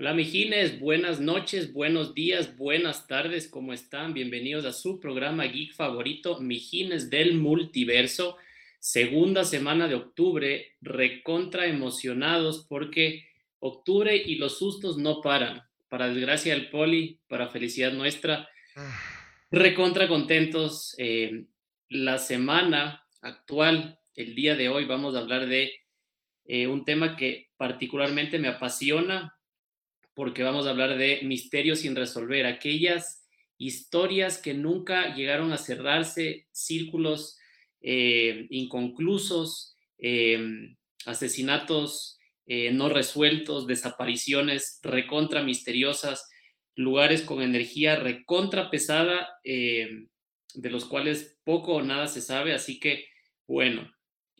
Hola Mijines, buenas noches, buenos días, buenas tardes, ¿cómo están? Bienvenidos a su programa geek favorito, Mijines del Multiverso. Segunda semana de octubre, recontra emocionados porque octubre y los sustos no paran. Para desgracia del poli, para felicidad nuestra, ah. recontra contentos. Eh, la semana actual, el día de hoy, vamos a hablar de eh, un tema que particularmente me apasiona porque vamos a hablar de misterios sin resolver, aquellas historias que nunca llegaron a cerrarse, círculos eh, inconclusos, em, asesinatos eh, no resueltos, desapariciones recontra misteriosas, lugares con energía recontra pesada, em, de los cuales poco o nada se sabe, así que bueno,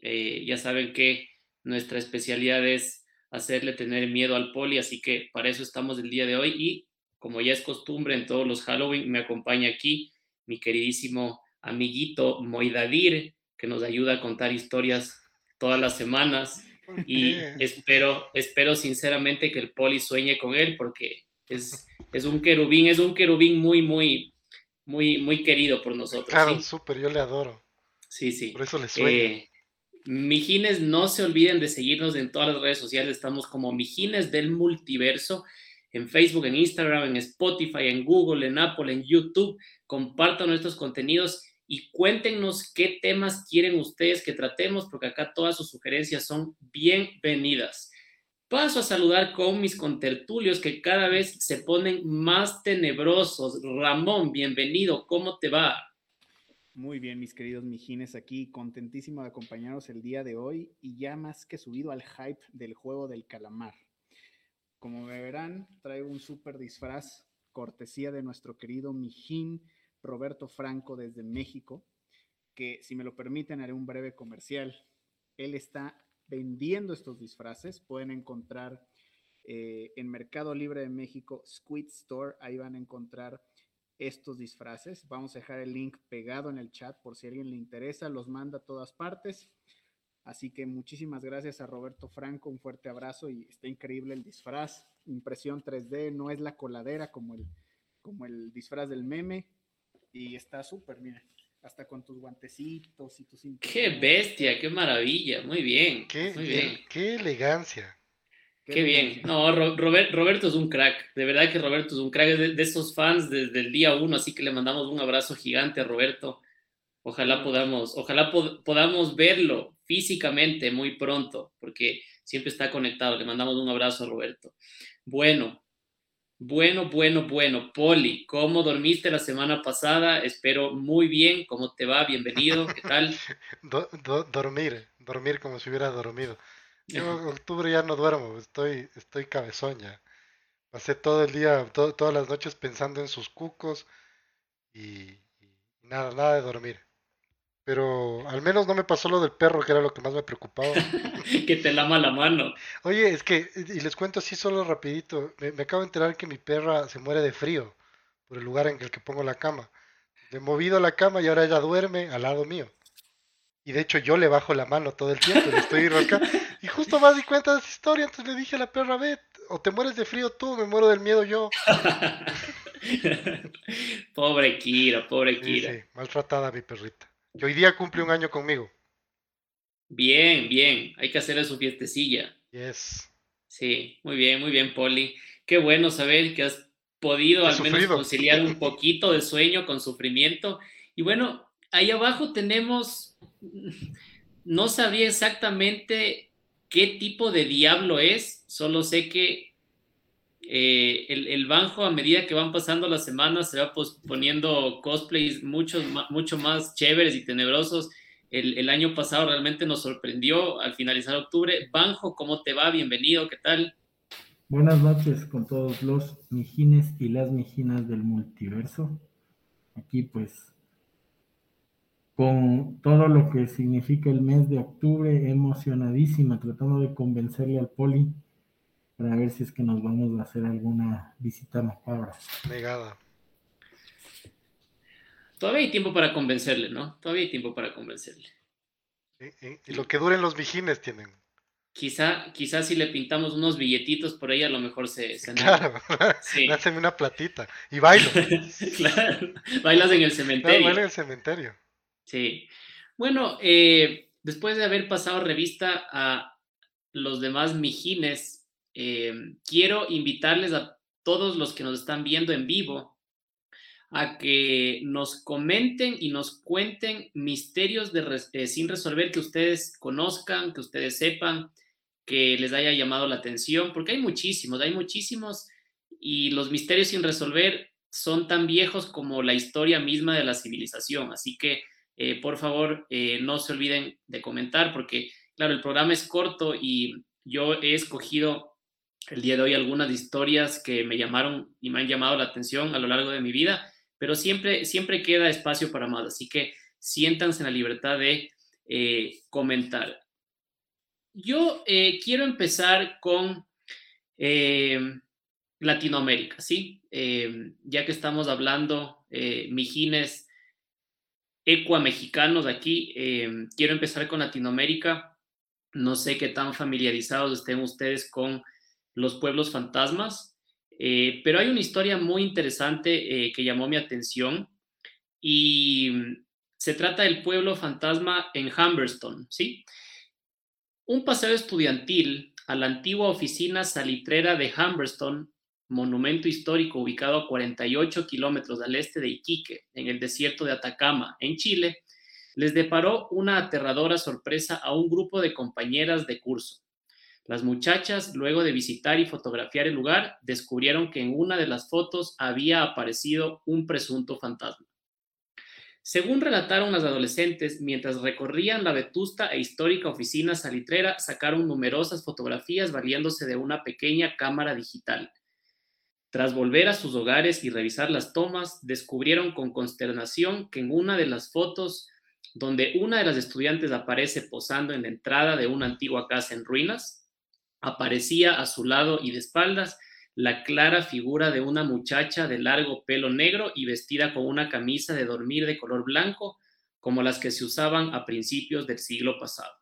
eh, ya saben que nuestra especialidad es hacerle tener miedo al poli, así que para eso estamos el día de hoy y como ya es costumbre en todos los Halloween, me acompaña aquí mi queridísimo amiguito Moidadir, que nos ayuda a contar historias todas las semanas y espero, espero sinceramente que el poli sueñe con él porque es, es un querubín, es un querubín muy, muy, muy, muy querido por nosotros. Claro, súper, yo le adoro. Sí, sí. Por eso le sueño. Eh, Mijines, no se olviden de seguirnos en todas las redes sociales. Estamos como Mijines del Multiverso en Facebook, en Instagram, en Spotify, en Google, en Apple, en YouTube. Compartan nuestros contenidos y cuéntenos qué temas quieren ustedes que tratemos, porque acá todas sus sugerencias son bienvenidas. Paso a saludar con mis contertulios que cada vez se ponen más tenebrosos. Ramón, bienvenido, ¿cómo te va? Muy bien, mis queridos mijines, aquí contentísimo de acompañaros el día de hoy y ya más que subido al hype del juego del calamar. Como me verán, traigo un súper disfraz, cortesía de nuestro querido mijín Roberto Franco desde México, que si me lo permiten haré un breve comercial. Él está vendiendo estos disfraces, pueden encontrar eh, en Mercado Libre de México Squid Store, ahí van a encontrar estos disfraces. Vamos a dejar el link pegado en el chat por si a alguien le interesa, los manda a todas partes. Así que muchísimas gracias a Roberto Franco, un fuerte abrazo y está increíble el disfraz, impresión 3D, no es la coladera como el, como el disfraz del meme y está súper, mira, hasta con tus guantecitos y tus... Qué bestia, qué maravilla, muy bien. Qué, muy bien. qué elegancia. Qué bien. No, Roberto es un crack. De verdad que Roberto es un crack de, de esos fans desde el día uno. Así que le mandamos un abrazo gigante a Roberto. Ojalá podamos, ojalá podamos verlo físicamente muy pronto, porque siempre está conectado. Le mandamos un abrazo a Roberto. Bueno, bueno, bueno, bueno. Poli, ¿cómo dormiste la semana pasada? Espero muy bien. ¿Cómo te va? Bienvenido. ¿Qué tal? dormir, dormir como si hubiera dormido. Yo octubre ya no duermo, estoy, estoy cabezoña. Pasé todo el día, todas las noches pensando en sus cucos y, nada, nada de dormir. Pero al menos no me pasó lo del perro, que era lo que más me preocupaba. que te lama la mano. Oye, es que, y les cuento así solo rapidito, me, me, acabo de enterar que mi perra se muere de frío por el lugar en el que pongo la cama. Le he movido la cama y ahora ella duerme al lado mío. Y de hecho yo le bajo la mano todo el tiempo, le estoy rosca. Justo más di cuenta de esa historia, entonces le dije a la perra, ve, o te mueres de frío tú, me muero del miedo yo. pobre Kira, pobre Kira. Sí, maltratada mi perrita. Que hoy día cumple un año conmigo. Bien, bien, hay que hacerle su fiestecilla. Yes. Sí, muy bien, muy bien, Poli. Qué bueno saber que has podido al menos conciliar un poquito de sueño con sufrimiento. Y bueno, ahí abajo tenemos, no sabía exactamente qué tipo de diablo es, solo sé que eh, el, el, banjo a medida que van pasando las semanas se va poniendo cosplays mucho, mucho más chéveres y tenebrosos. El, el, año pasado realmente nos sorprendió al finalizar octubre. Banjo, ¿cómo te va? Bienvenido, ¿qué tal? Buenas noches con todos los mijines y las mijinas del multiverso. Aquí pues con todo lo que significa el mes de octubre, emocionadísima, tratando de convencerle al poli para ver si es que nos vamos a hacer alguna visita macabra. Negada. Todavía hay tiempo para convencerle, ¿no? Todavía hay tiempo para convencerle. Y, lo que duren los vigines tienen. Quizá, quizá si le pintamos unos billetitos por ahí, a lo mejor se... se claro, sí. una platita y bailo. claro, bailas en el cementerio. Claro, en el cementerio. Sí. Bueno, eh, después de haber pasado revista a los demás mijines, eh, quiero invitarles a todos los que nos están viendo en vivo a que nos comenten y nos cuenten misterios de, eh, sin resolver que ustedes conozcan, que ustedes sepan, que les haya llamado la atención, porque hay muchísimos, hay muchísimos y los misterios sin resolver son tan viejos como la historia misma de la civilización. Así que, eh, por favor, eh, no se olviden de comentar, porque, claro, el programa es corto y yo he escogido el día de hoy algunas historias que me llamaron y me han llamado la atención a lo largo de mi vida pero siempre, siempre queda espacio para más, así que siéntanse en la libertad de eh, comentar. Yo quiero empezar con Latinoamérica, ¿sí? ya que estamos hablando, mijines ecuamexicanos aquí, quiero empezar con Latinoamérica. No sé qué tan familiarizados estén ustedes con los pueblos fantasmas. Eh, pero hay una historia muy interesante eh, que llamó mi atención y mm, se trata del pueblo fantasma en Humberston, ¿sí? Un paseo estudiantil a la antigua oficina salitrera de Humberston, monumento histórico ubicado a 48 kilómetros al este de Iquique, en el desierto de Atacama, en Chile, les deparó una aterradora sorpresa a un grupo de compañeras de curso. Las muchachas, luego de visitar y fotografiar el lugar, descubrieron que en una de las fotos había aparecido un presunto fantasma. Según relataron las adolescentes, mientras recorrían la vetusta e histórica oficina salitrera, sacaron numerosas fotografías valiéndose de una pequeña cámara digital. Tras volver a sus hogares y revisar las tomas, descubrieron con consternación que en una de las fotos, donde una de las estudiantes aparece posando en la entrada de una antigua casa en ruinas, aparecía a su lado y de espaldas la clara figura de una muchacha de largo pelo negro y vestida con una camisa de dormir de color blanco, como las que se usaban a principios del siglo pasado.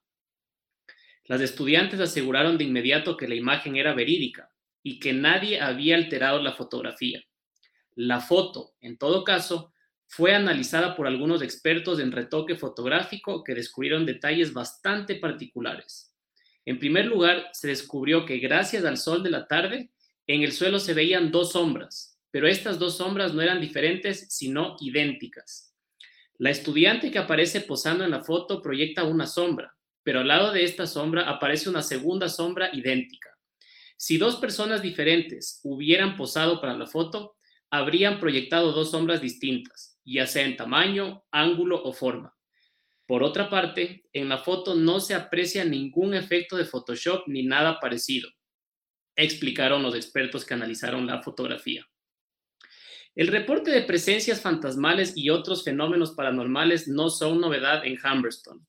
Las estudiantes aseguraron de inmediato que la imagen era verídica y que nadie había alterado la fotografía. La foto, en todo caso, fue analizada por algunos expertos en retoque fotográfico que descubrieron detalles bastante particulares. En primer lugar, se descubrió que gracias al sol de la tarde, en el suelo se veían dos sombras, pero estas dos sombras no eran diferentes, sino idénticas. La estudiante que aparece posando en la foto proyecta una sombra, pero al lado de esta sombra aparece una segunda sombra idéntica. Si dos personas diferentes hubieran posado para la foto, habrían proyectado dos sombras distintas, ya sea en tamaño, ángulo o forma. Por otra parte, en la foto no se aprecia ningún efecto de Photoshop ni nada parecido, explicaron los expertos que analizaron la fotografía. El reporte de presencias fantasmales y otros fenómenos paranormales no son novedad en Humberston.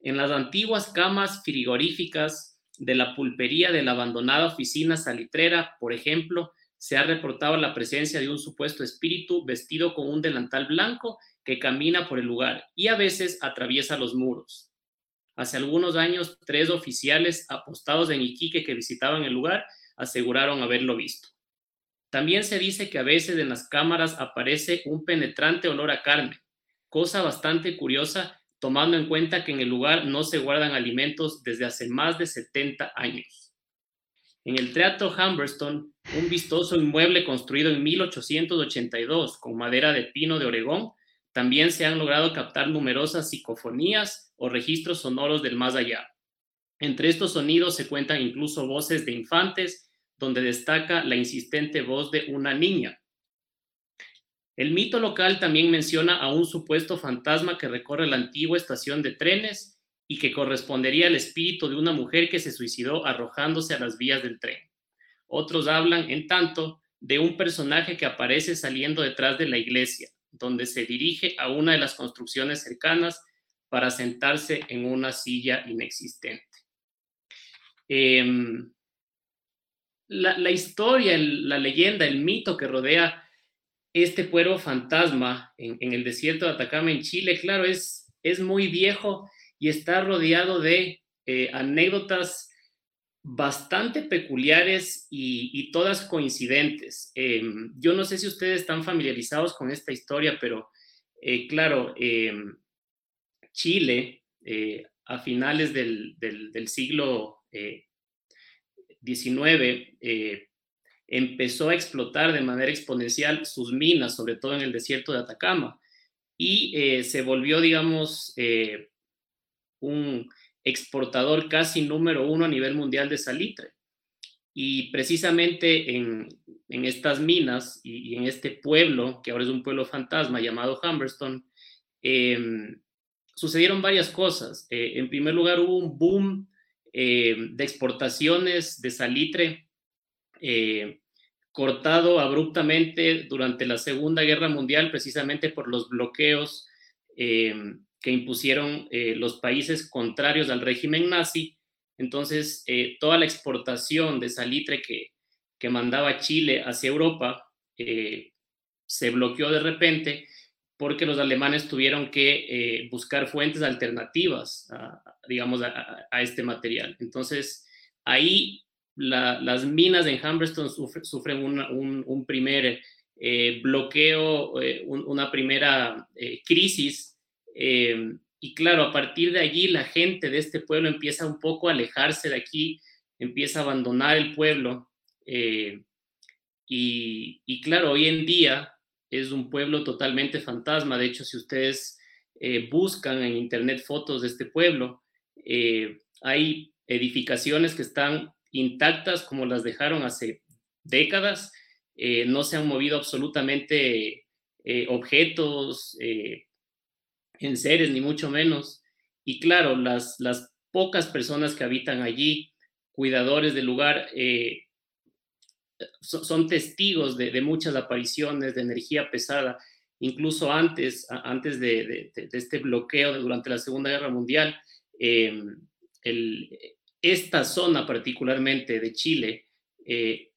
En las antiguas camas frigoríficas de la pulpería de la abandonada oficina salitrera, por ejemplo, se ha reportado la presencia de un supuesto espíritu vestido con un delantal blanco que camina por el lugar y a veces atraviesa los muros. Hace algunos años, tres oficiales apostados en Iquique que visitaban el lugar aseguraron haberlo visto. También se dice que a veces en las cámaras aparece un penetrante olor a carne, cosa bastante curiosa tomando en cuenta que en el lugar no se guardan alimentos desde hace más de 70 años. En el Teatro Humberston, un vistoso inmueble construido en 1882 con madera de pino de Oregón, también se han logrado captar numerosas psicofonías o registros sonoros del más allá. Entre estos sonidos se cuentan incluso voces de infantes, donde destaca la insistente voz de una niña. El mito local también menciona a un supuesto fantasma que recorre la antigua estación de trenes y que correspondería al espíritu de una mujer que se suicidó arrojándose a las vías del tren. Otros hablan, en tanto, de un personaje que aparece saliendo detrás de la iglesia, donde se dirige a una de las construcciones cercanas para sentarse en una silla inexistente. Em, la, historia, la leyenda, el mito que rodea este pueblo fantasma en, el desierto de Atacama, en Chile, claro, es, es muy viejo y está rodeado de eh, anécdotas bastante peculiares y, todas coincidentes. Em, yo no sé si ustedes están familiarizados con esta historia, pero eh, claro, Chile eh, a finales del, siglo XIX eh, empezó a explotar de manera exponencial sus minas, sobre todo en el desierto de Atacama, y se volvió, digamos, un exportador casi número uno a nivel mundial de salitre. Y precisamente en, estas minas y, en este pueblo, que ahora es un pueblo fantasma llamado Humberstone, em, sucedieron varias cosas. Eh, en primer lugar, hubo un boom eh, de exportaciones de salitre eh, cortado abruptamente durante la Segunda Guerra Mundial, precisamente por los bloqueos em, que impusieron eh, los países contrarios al régimen nazi. Entonces, eh, toda la exportación de salitre que, que mandaba Chile hacia Europa eh, se bloqueó de repente porque los alemanes tuvieron que buscar fuentes alternativas, a, digamos, a, este material. Entonces, ahí las minas en Humberston sufren un, primer bloqueo, una primera crisis eh, y claro, a partir de allí la gente de este pueblo empieza un poco a alejarse de aquí, empieza a abandonar el pueblo. Eh, y, claro, hoy en día es un pueblo totalmente fantasma. De hecho, si ustedes eh, buscan en internet fotos de este pueblo, hay edificaciones que están intactas como las dejaron hace décadas. no se han movido absolutamente objetos, en seres, ni mucho menos. Y claro, las, las pocas personas que habitan allí, cuidadores del lugar, eh, son, testigos de, muchas apariciones de energía pesada, incluso antes, antes de, este bloqueo durante la Segunda Guerra Mundial. Em, esta zona particularmente de Chile eh,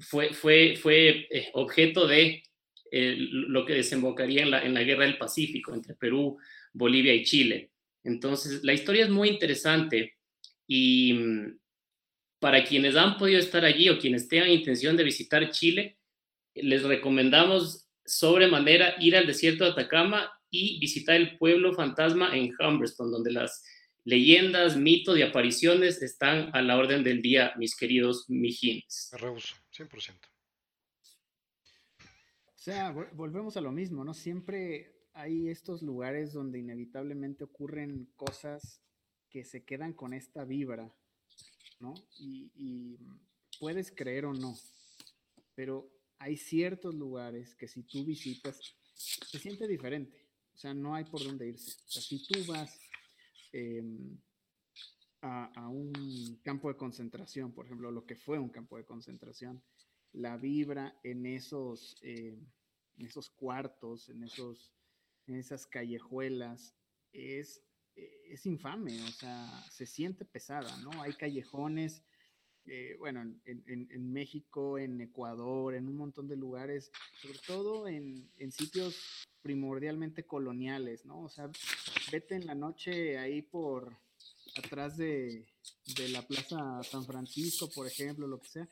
fue, fue, fue eh, objeto de lo que desembocaría en la, en la guerra del Pacífico entre Perú, Bolivia y Chile. Entonces, la historia es muy interesante y mm, para quienes han podido estar allí o quienes tengan intención de visitar Chile, les recomendamos sobremanera ir al desierto de Atacama y visitar el pueblo fantasma en Humberston, donde las leyendas, mitos y apariciones están a la orden del día, mis queridos mijines. Rehuso, 100% sea, volvemos a lo mismo, ¿no? Siempre hay estos lugares donde inevitablemente ocurren cosas que se quedan con esta vibra, ¿no? Y, puedes creer o no, pero hay ciertos lugares que si tú visitas, se siente diferente. O sea, no hay por dónde irse. O sea, si tú vas em, a, un campo de concentración, por ejemplo, lo que fue un campo de concentración, la vibra en esos... Em, en esos cuartos, en, esos, en esas callejuelas, es, es infame, o sea, se siente pesada, ¿no? Hay callejones, eh, bueno, en, México, en Ecuador, en un montón de lugares, sobre todo en, sitios primordialmente coloniales, ¿no? O sea, vete en la noche ahí por atrás de, de la Plaza San Francisco, por ejemplo, lo que sea,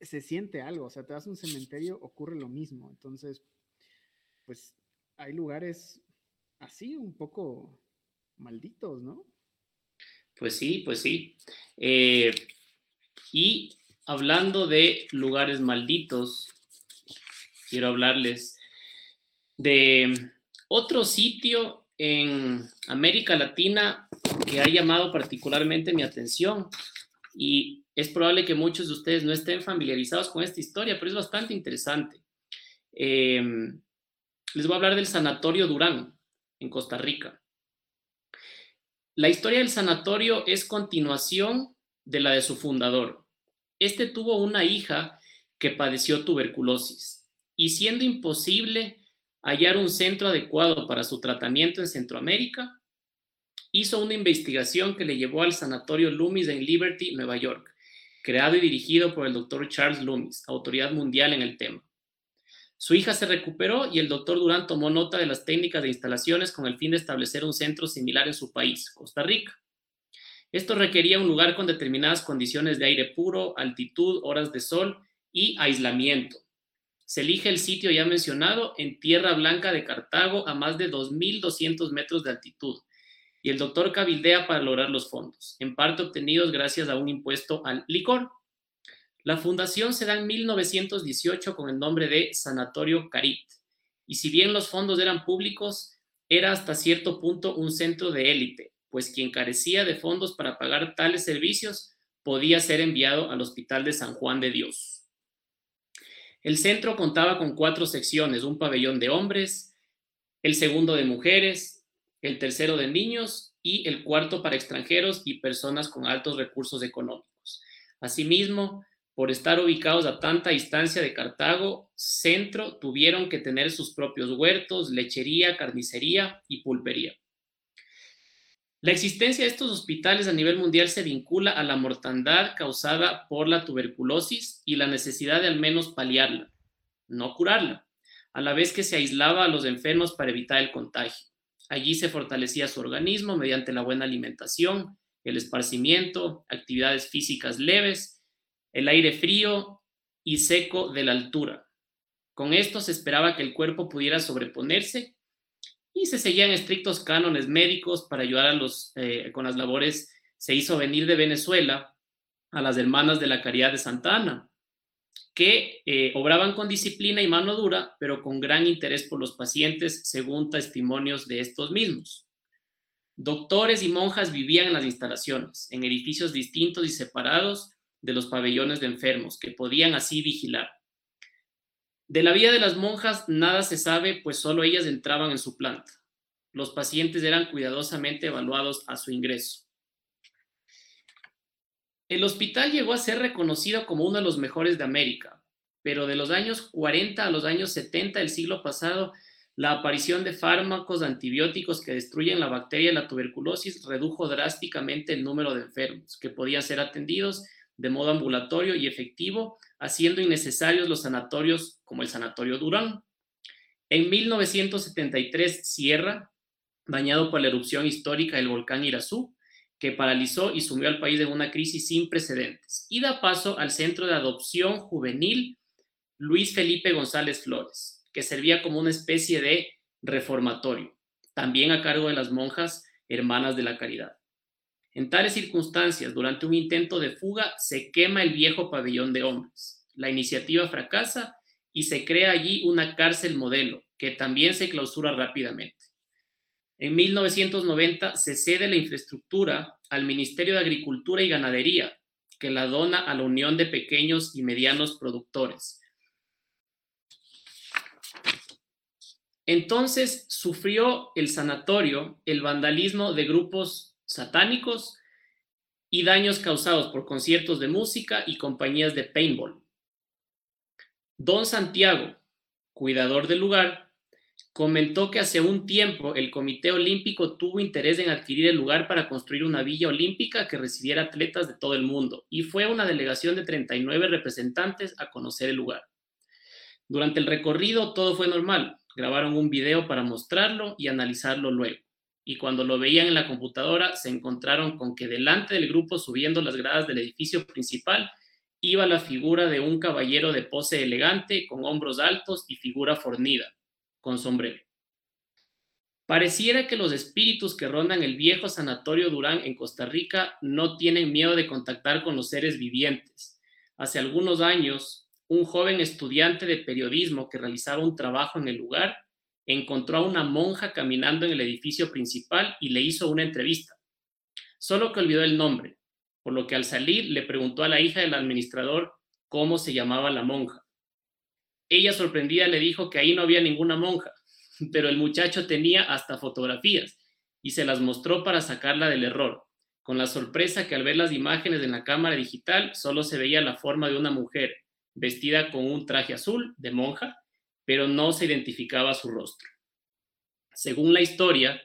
se siente algo, o sea, te vas a un cementerio, ocurre lo mismo. Entonces, pues hay lugares así un poco malditos, ¿no? Pues sí, pues sí. Eh, y hablando de lugares malditos, quiero hablarles de otro sitio en América Latina que ha llamado particularmente mi atención y es probable que muchos de ustedes no estén familiarizados con esta historia, pero es bastante interesante. Eh, les voy a hablar del Sanatorio Durán, en Costa Rica. La historia del sanatorio es continuación de la de su fundador. Este tuvo una hija que padeció tuberculosis y siendo imposible hallar un centro adecuado para su tratamiento en Centroamérica, hizo una investigación que le llevó al Sanatorio Loomis en Liberty, Nueva York, creado y dirigido por el doctor Charles Loomis, autoridad mundial en el tema. Su hija se recuperó y el doctor Durán tomó nota de las técnicas de instalaciones con el fin de establecer un centro similar en su país, Costa Rica. Esto requería un lugar con determinadas condiciones de aire puro, altitud, horas de sol y aislamiento. Se elige el sitio ya mencionado en Tierra Blanca de Cartago a más de 2.200 metros de altitud y el doctor cabildea para lograr los fondos, en parte obtenidos gracias a un impuesto al licor. La fundación se da en 1918 con el nombre de Sanatorio Carit, y si bien los fondos eran públicos, era hasta cierto punto un centro de élite, pues quien carecía de fondos para pagar tales servicios podía ser enviado al Hospital de San Juan de Dios. El centro contaba con cuatro secciones, un pabellón de hombres, el segundo de mujeres, el tercero de niños y el cuarto para extranjeros y personas con altos recursos económicos. Asimismo, por estar ubicados a tanta distancia de Cartago, centro tuvieron que tener sus propios huertos, lechería, carnicería y pulpería. La existencia de estos hospitales a nivel mundial se vincula a la mortandad causada por la tuberculosis y la necesidad de al menos paliarla, no curarla, a la vez que se aislaba a los enfermos para evitar el contagio. Allí se fortalecía su organismo mediante la buena alimentación, el esparcimiento, actividades físicas leves, el aire frío y seco de la altura. Con esto se esperaba que el cuerpo pudiera sobreponerse y se seguían estrictos cánones médicos para ayudar a los, eh, con las labores. Se hizo venir de Venezuela a las hermanas de la Caridad de Santa Ana, que eh, obraban con disciplina y mano dura, pero con gran interés por los pacientes, según testimonios de estos mismos. Doctores y monjas vivían en las instalaciones, en edificios distintos y separados de los pabellones de enfermos, que podían así vigilar. De la vida de las monjas nada se sabe, pues solo ellas entraban en su planta. Los pacientes eran cuidadosamente evaluados a su ingreso. El hospital llegó a ser reconocido como uno de los mejores de América, pero de los años 40 a los años 70 del siglo pasado, la aparición de fármacos antibióticos que destruyen la bacteria de la tuberculosis redujo drásticamente el número de enfermos que podían ser atendidos de modo ambulatorio y efectivo, haciendo innecesarios los sanatorios como el Sanatorio Durán. En 1973 cierra, dañado por la erupción histórica del volcán Irazú, que paralizó y sumió al país en una crisis sin precedentes, y da paso al Centro de Adopción Juvenil Luis Felipe González Flores, que servía como una especie de reformatorio, también a cargo de las monjas hermanas de la caridad. En tales circunstancias, durante un intento de fuga, se quema el viejo pabellón de hombres. La iniciativa fracasa y se crea allí una cárcel modelo, que también se clausura rápidamente. En 1990 se cede la infraestructura al Ministerio de Agricultura y Ganadería, que la dona a la Unión de Pequeños y Medianos Productores. Entonces sufrió el sanatorio el vandalismo de grupos satánicos y daños causados por conciertos de música y compañías de paintball. Don Santiago, cuidador del lugar, comentó que hace un tiempo el Comité Olímpico tuvo interés en adquirir el lugar para construir una villa olímpica que recibiera atletas de todo el mundo y fue una delegación de 39 representantes a conocer el lugar. Durante el recorrido todo fue normal, grabaron un video para mostrarlo y analizarlo luego y cuando lo veían en la computadora se encontraron con que delante del grupo subiendo las gradas del edificio principal iba la figura de un caballero de pose elegante, con hombros altos y figura fornida, con sombrero. Pareciera que los espíritus que rondan el viejo sanatorio Durán en Costa Rica no tienen miedo de contactar con los seres vivientes. Hace algunos años, un joven estudiante de periodismo que realizaba un trabajo en el lugar encontró a una monja caminando en el edificio principal y le hizo una entrevista. Solo que olvidó el nombre, por lo que al salir le preguntó a la hija del administrador cómo se llamaba la monja. Ella sorprendida le dijo que ahí no había ninguna monja, pero el muchacho tenía hasta fotografías y se las mostró para sacarla del error, con la sorpresa que al ver las imágenes en la cámara digital solo se veía la forma de una mujer vestida con un traje azul de monja pero no se identificaba su rostro. Según la historia,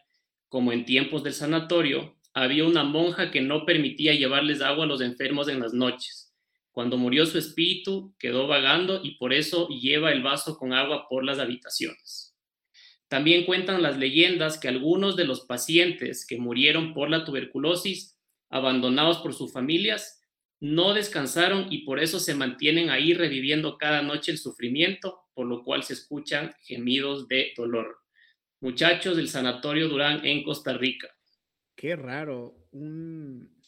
como en tiempos del sanatorio, había una monja que no permitía llevarles agua a los enfermos en las noches. Cuando murió su espíritu, quedó vagando y por eso lleva el vaso con agua por las habitaciones. También cuentan las leyendas que algunos de los pacientes que murieron por la tuberculosis abandonados por sus familias, no descansaron y por eso se mantienen ahí reviviendo cada noche el sufrimiento, por lo cual se escuchan gemidos de dolor. Muchachos del Sanatorio Durán en Costa Rica. Qué raro, un,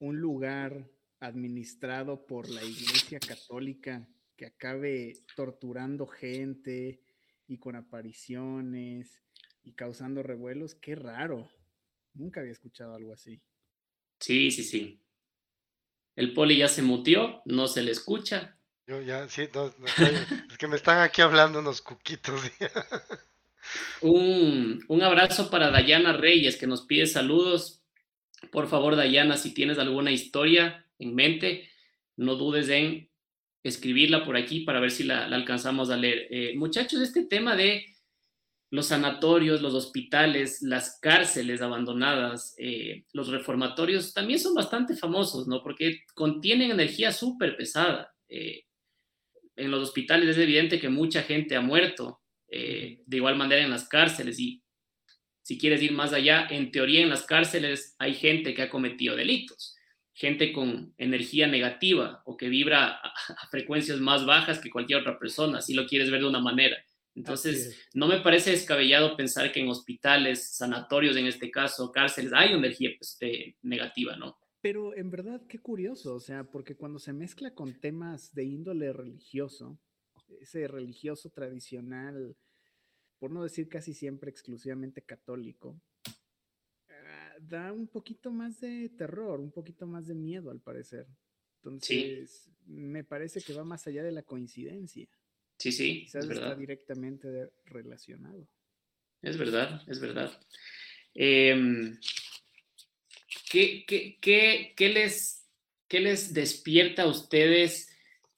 un lugar administrado por la Iglesia Católica que acabe torturando gente y con apariciones y causando revuelos, qué raro. Nunca había escuchado algo así. Sí, sí, sí. El poli ya se mutió, no se le escucha. Yo ya, sí, es que me están aquí hablando unos cuquitos. un, un abrazo para Dayana Reyes, que nos pide saludos. Por favor, Dayana, si tienes alguna historia en mente, no dudes en escribirla por aquí para ver si la, alcanzamos a leer. Eh, muchachos, este tema de los sanatorios, los hospitales, las cárceles abandonadas, eh, los reformatorios, también son bastante famosos, ¿no? Porque contienen energía súper pesada. Eh, en los hospitales es evidente que mucha gente ha muerto, de igual manera en las cárceles y si quieres ir más allá, en teoría en las cárceles hay gente que ha cometido delitos gente con energía negativa o que vibra a, frecuencias más bajas que cualquier otra persona, si lo quieres ver de una manera. Entonces, no me parece descabellado pensar que en hospitales, sanatorios en este caso, cárceles, hay energía pues, eh, negativa, ¿no? Pero en verdad, qué curioso, o sea, porque cuando se mezcla con temas de índole religioso, ese religioso tradicional, por no decir casi siempre exclusivamente católico, da un poquito más de terror, un poquito más de miedo al parecer. Entonces, me parece que va más allá de la coincidencia. Sí, sí. Quizás está directamente relacionado. Es verdad, es verdad. Em, ¿qué, qué, les, ¿Qué les despierta a ustedes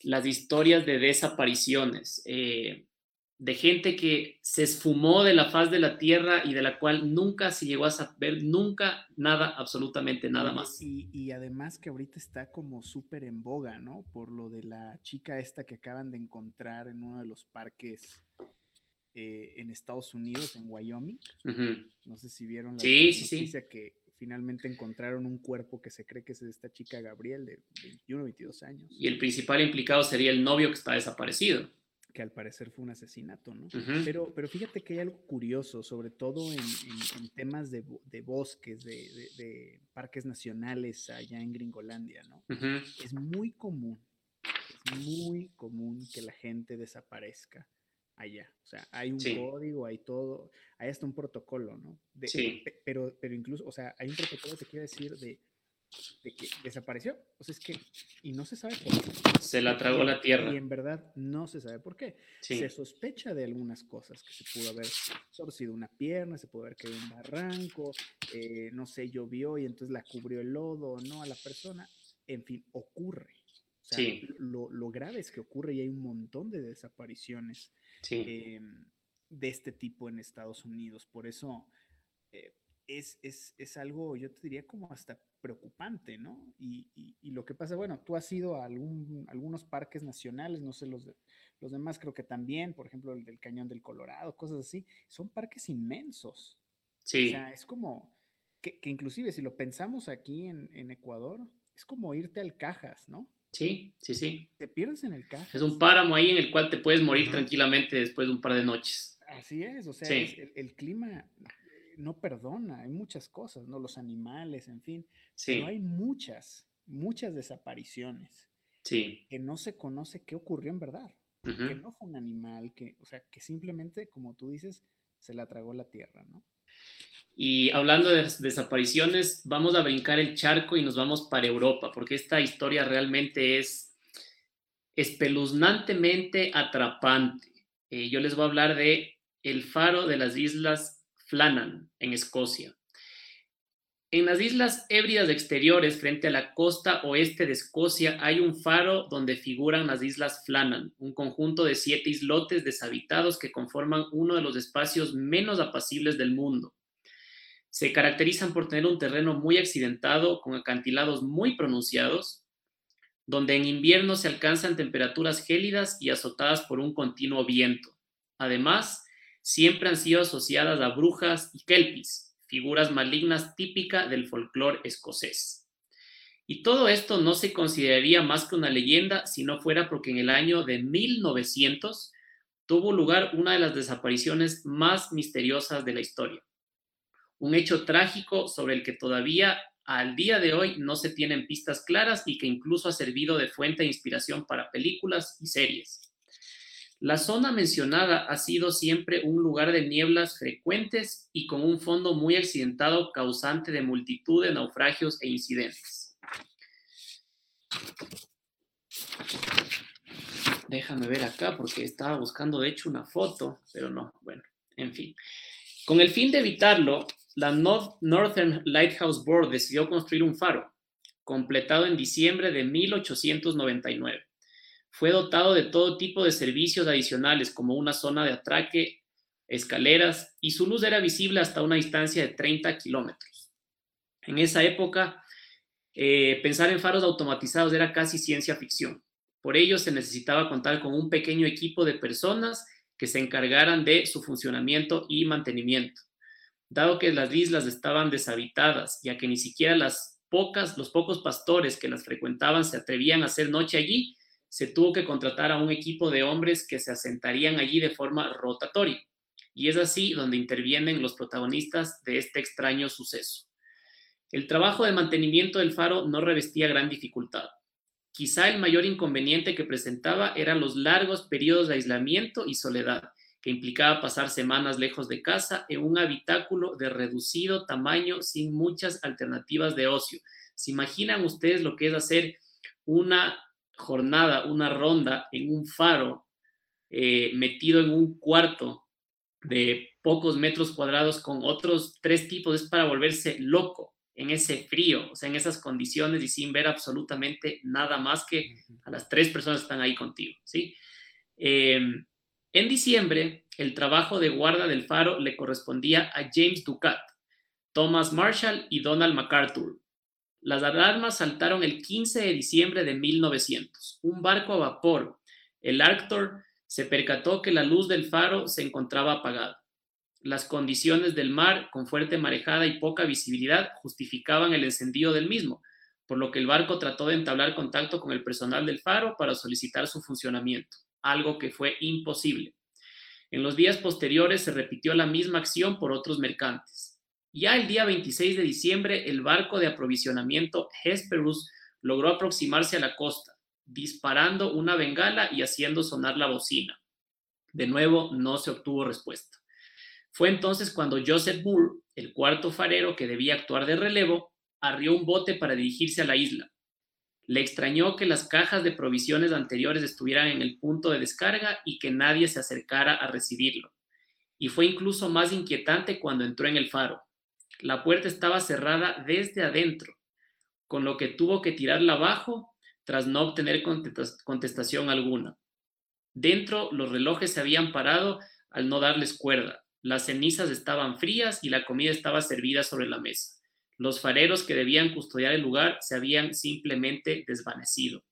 las historias de desapariciones? Eh, de gente que se esfumó de la faz de la tierra y de la cual nunca se llegó a saber, nunca nada, absolutamente nada más. Y, además que ahorita está como súper en boga, ¿no? Por lo de la chica esta que acaban de encontrar en uno de los parques eh, en Estados Unidos, en Wyoming. No sé si vieron la sí, noticia que finalmente encontraron un cuerpo que se cree que es de esta chica Gabriel de 21, 22 años. Y el principal implicado sería el novio que está desaparecido que al parecer fue un asesinato, ¿no? pero, pero fíjate que hay algo curioso, sobre todo en, temas de, bosques, de, parques nacionales allá en Gringolandia, ¿no? Es muy común, es muy común que la gente desaparezca allá. O sea, hay un código, hay todo, hay hasta un protocolo, ¿no? sí. Pero, pero incluso, o sea, hay un protocolo que quiere decir de de que desapareció. O sea, es que, y no se sabe por qué. Se la tragó la tierra. Y en verdad no se sabe por qué. Se sospecha de algunas cosas, que se pudo haber torcido una pierna, se pudo haber caído un barranco, eh, no sé, llovió y entonces la cubrió el lodo, no a la persona. En fin, ocurre. O sea, lo, lo, grave es que ocurre y hay un montón de desapariciones em, de este tipo en Estados Unidos. Por eso, eh, es, es, es, algo, yo te diría, como hasta preocupante, ¿no? Y, y, lo que pasa, bueno, tú has ido a algún, algunos parques nacionales, no sé, los, los demás creo que también, por ejemplo, el del Cañón del Colorado, cosas así, son parques inmensos. Sí. O sea, es como, que, que inclusive si lo pensamos aquí en, en, Ecuador, es como irte al Cajas, ¿no? Sí, sí, sí. Te pierdes en el Cajas. Es un páramo ahí en el cual te puedes morir tranquilamente después de un par de noches. Así es, o sea, el, el, clima no perdona, hay muchas cosas, ¿no? Los animales, en fin. Sí. Pero hay muchas, muchas desapariciones. Sí. Que no se conoce qué ocurrió en verdad. Que no fue un animal, que, o sea, que simplemente, como tú dices, se la tragó la tierra, ¿no? Y hablando de desapariciones, vamos a brincar el charco y nos vamos para Europa, porque esta historia realmente es espeluznantemente atrapante. Eh, yo les voy a hablar de el faro de las islas Flannan, en Escocia. En las islas Hébridas exteriores, frente a la costa oeste de Escocia, hay un faro donde figuran las islas Flannan, un conjunto de siete islotes deshabitados que conforman uno de los espacios menos apacibles del mundo. Se caracterizan por tener un terreno muy accidentado, con acantilados muy pronunciados, donde en invierno se alcanzan temperaturas gélidas y azotadas por un continuo viento. Además, siempre han sido asociadas a brujas y kelpis, figuras malignas típicas del folclore escocés. Y todo esto no se consideraría más que una leyenda si no fuera porque en el año de 1900 tuvo lugar una de las desapariciones más misteriosas de la historia. Un hecho trágico sobre el que todavía al día de hoy no se tienen pistas claras y que incluso ha servido de fuente de inspiración para películas y series. La zona mencionada ha sido siempre un lugar de nieblas frecuentes y con un fondo muy accidentado causante de multitud de naufragios e incidentes. Déjame ver acá porque estaba buscando de hecho una foto, pero no, bueno, en fin. Con el fin de evitarlo, la Northern Lighthouse Board decidió construir un faro, completado en diciembre de 1899. Fue dotado de todo tipo de servicios adicionales como una zona de atraque, escaleras y su luz era visible hasta una distancia de 30 kilómetros. En esa época, eh, pensar en faros automatizados era casi ciencia ficción. Por ello se necesitaba contar con un pequeño equipo de personas que se encargaran de su funcionamiento y mantenimiento. Dado que las islas estaban deshabitadas, ya que ni siquiera las pocas, los pocos pastores que las frecuentaban se atrevían a hacer noche allí, se tuvo que contratar a un equipo de hombres que se asentarían allí de forma rotatoria. Y es así donde intervienen los protagonistas de este extraño suceso. El trabajo de mantenimiento del faro no revestía gran dificultad. Quizá el mayor inconveniente que presentaba eran los largos periodos de aislamiento y soledad, que implicaba pasar semanas lejos de casa en un habitáculo de reducido tamaño sin muchas alternativas de ocio. ¿Se imaginan ustedes lo que es hacer una jornada, una ronda en un faro eh, metido en un cuarto de pocos metros cuadrados con otros tres tipos? Es para volverse loco en ese frío, o sea, en esas condiciones y sin ver absolutamente nada más que a las tres personas que están ahí contigo, ¿sí? Em, en diciembre, el trabajo de guarda del faro le correspondía a James Ducat, Thomas Marshall y Donald MacArthur. Las alarmas saltaron el 15 de diciembre de 1900. Un barco a vapor, el Arctor, se percató que la luz del faro se encontraba apagada. Las condiciones del mar, con fuerte marejada y poca visibilidad, justificaban el encendido del mismo, por lo que el barco trató de entablar contacto con el personal del faro para solicitar su funcionamiento, algo que fue imposible. En los días posteriores se repitió la misma acción por otros mercantes. Ya el día 26 de diciembre, el barco de aprovisionamiento Hesperus logró aproximarse a la costa, disparando una bengala y haciendo sonar la bocina. De nuevo, no se obtuvo respuesta. Fue entonces cuando Joseph Moore, el cuarto farero que debía actuar de relevo, arrió un bote para dirigirse a la isla. Le extrañó que las cajas de provisiones anteriores estuvieran en el punto de descarga y que nadie se acercara a recibirlo. Y fue incluso más inquietante cuando entró en el faro. La puerta estaba cerrada desde adentro, con lo que tuvo que tirarla abajo tras no obtener contestación alguna. Dentro los relojes se habían parado al no darles cuerda. Las cenizas estaban frías y la comida estaba servida sobre la mesa. Los fareros que debían custodiar el lugar se habían simplemente desvanecido.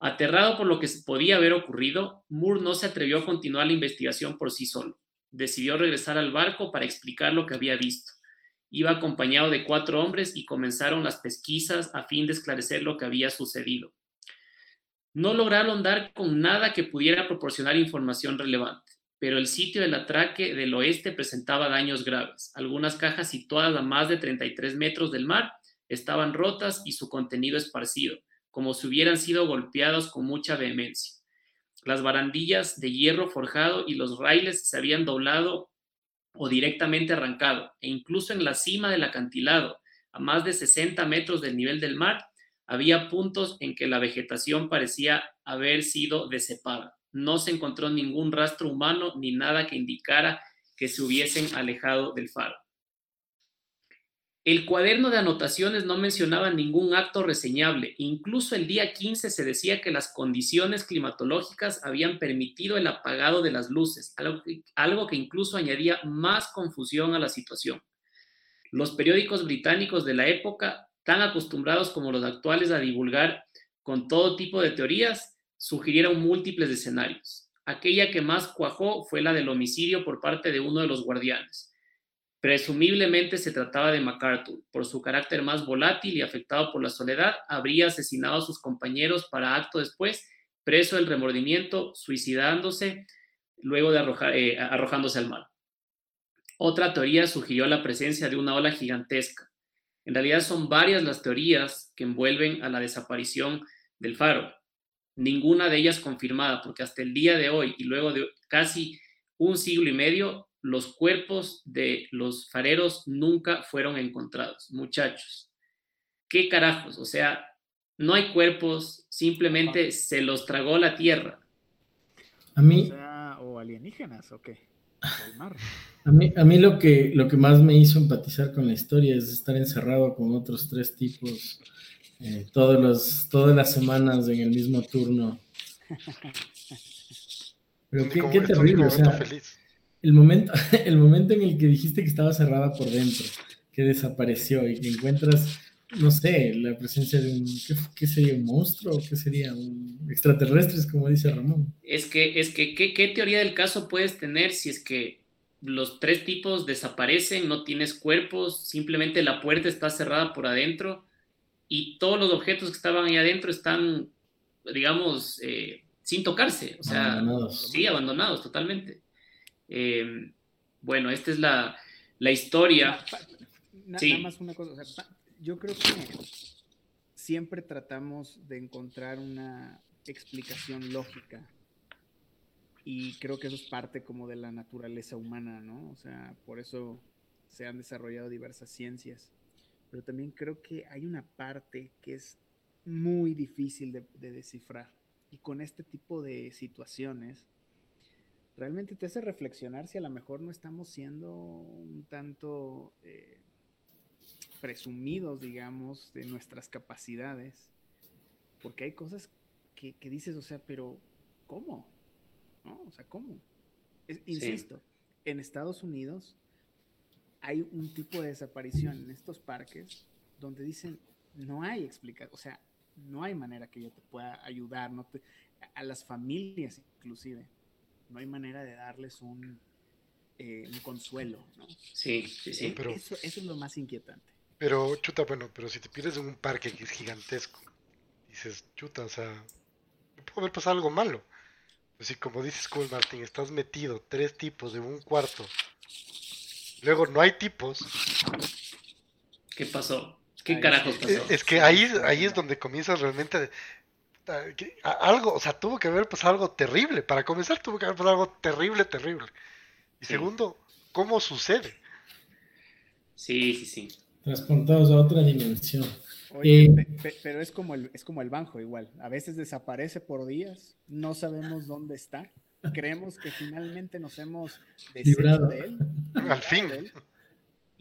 Aterrado por lo que podía haber ocurrido, Moore no se atrevió a continuar la investigación por sí solo. Decidió regresar al barco para explicar lo que había visto. Iba acompañado de cuatro hombres y comenzaron las pesquisas a fin de esclarecer lo que había sucedido. No lograron dar con nada que pudiera proporcionar información relevante pero el sitio del atraque del oeste presentaba daños graves. Algunas cajas situadas a más de 33 metros del mar estaban rotas y su contenido esparcido, como si hubieran sido golpeados con mucha vehemencia. Las barandillas de hierro forjado y los raíles se habían doblado o directamente arrancado, e incluso en la cima del acantilado, a más de 60 metros del nivel del mar, había puntos en que la vegetación parecía haber sido decepada no se encontró ningún rastro humano ni nada que indicara que se hubiesen alejado del faro. El cuaderno de anotaciones no mencionaba ningún acto reseñable. Incluso el día 15 se decía que las condiciones climatológicas habían permitido el apagado de las luces, algo que, algo que incluso añadía más confusión a la situación. Los periódicos británicos de la época, tan acostumbrados como los actuales a divulgar con todo tipo de teorías, sugirieron múltiples escenarios. Aquella que más cuajó fue la del homicidio por parte de uno de los guardianes. Presumiblemente se trataba de MacArthur. Por su carácter más volátil y afectado por la soledad, habría asesinado a sus compañeros para acto después, preso del remordimiento, suicidándose, luego de eh, arrojándose al mar. Otra teoría sugirió la presencia de una ola gigantesca. En realidad son varias las teorías que envuelven a la desaparición del faro. Ninguna de ellas confirmada, porque hasta el día de hoy y luego de casi un siglo y medio, los cuerpos de los fareros nunca fueron encontrados. Muchachos, ¿qué carajos? O sea, no hay cuerpos, simplemente se los tragó la tierra. A mí... O, alienígenas, ¿o qué? A mí, a mí lo, que, lo que más me hizo empatizar con la historia es estar encerrado con otros tres tipos eh, todos los, todas las semanas en el mismo turno. Pero qué, qué terrible, o sea, el momento, el momento en el que dijiste que estaba cerrada por dentro, que desapareció y que encuentras, no sé, la presencia de un, ¿qué, sería? ¿Un monstruo? ¿Qué sería? ¿Un extraterrestres, como dice Ramón? Es que, es que, ¿qué, ¿qué teoría del caso puedes tener si es que los tres tipos desaparecen, no tienes cuerpos, simplemente la puerta está cerrada por adentro y todos los objetos que estaban ahí adentro están, digamos, eh, sin tocarse, o sea, abandonados. sí, abandonados totalmente. Eh, bueno, esta es la, historia. nada más una cosa, yo creo que siempre tratamos de encontrar una explicación lógica y creo que eso es parte como de la naturaleza humana, ¿no? O sea, por eso se han desarrollado diversas ciencias. Pero también creo que hay una parte que es muy difícil de, descifrar. Y con este tipo de situaciones, realmente te hace reflexionar si a lo mejor no estamos siendo un tanto eh, presumidos, digamos, de nuestras capacidades. Porque hay cosas que, que dices, o sea, pero ¿cómo? ¿no? O sea, ¿cómo? insisto, en Estados Unidos hay un tipo de desaparición en estos parques donde dicen, no hay explicación, o sea, no hay manera que yo te pueda ayudar, no a las familias inclusive, no hay manera de darles un, eh, un consuelo, ¿no? Sí, sí, sí. Pero, eso, eso, es lo más inquietante. Pero, chuta, bueno, pero si te pierdes en un parque que es gigantesco, dices, chuta, o sea, puede haber pasado algo malo. Así como dices, Cool Martin, estás metido tres tipos en un cuarto. Luego no hay tipos. ¿Qué pasó? ¿Qué carajos pasó? Es que ahí, ahí es donde comienza realmente algo, o sea, tuvo que haber pasado algo terrible. Para comenzar, tuvo que haber pasado algo terrible, terrible. Y segundo, ¿cómo sucede? Sí, sí, sí. Transportados a otra dimensión. Oye, eh, pero es como, el, es como el banjo igual. A veces desaparece por días, no sabemos dónde está. Creemos que finalmente nos hemos librado de él. Al fin.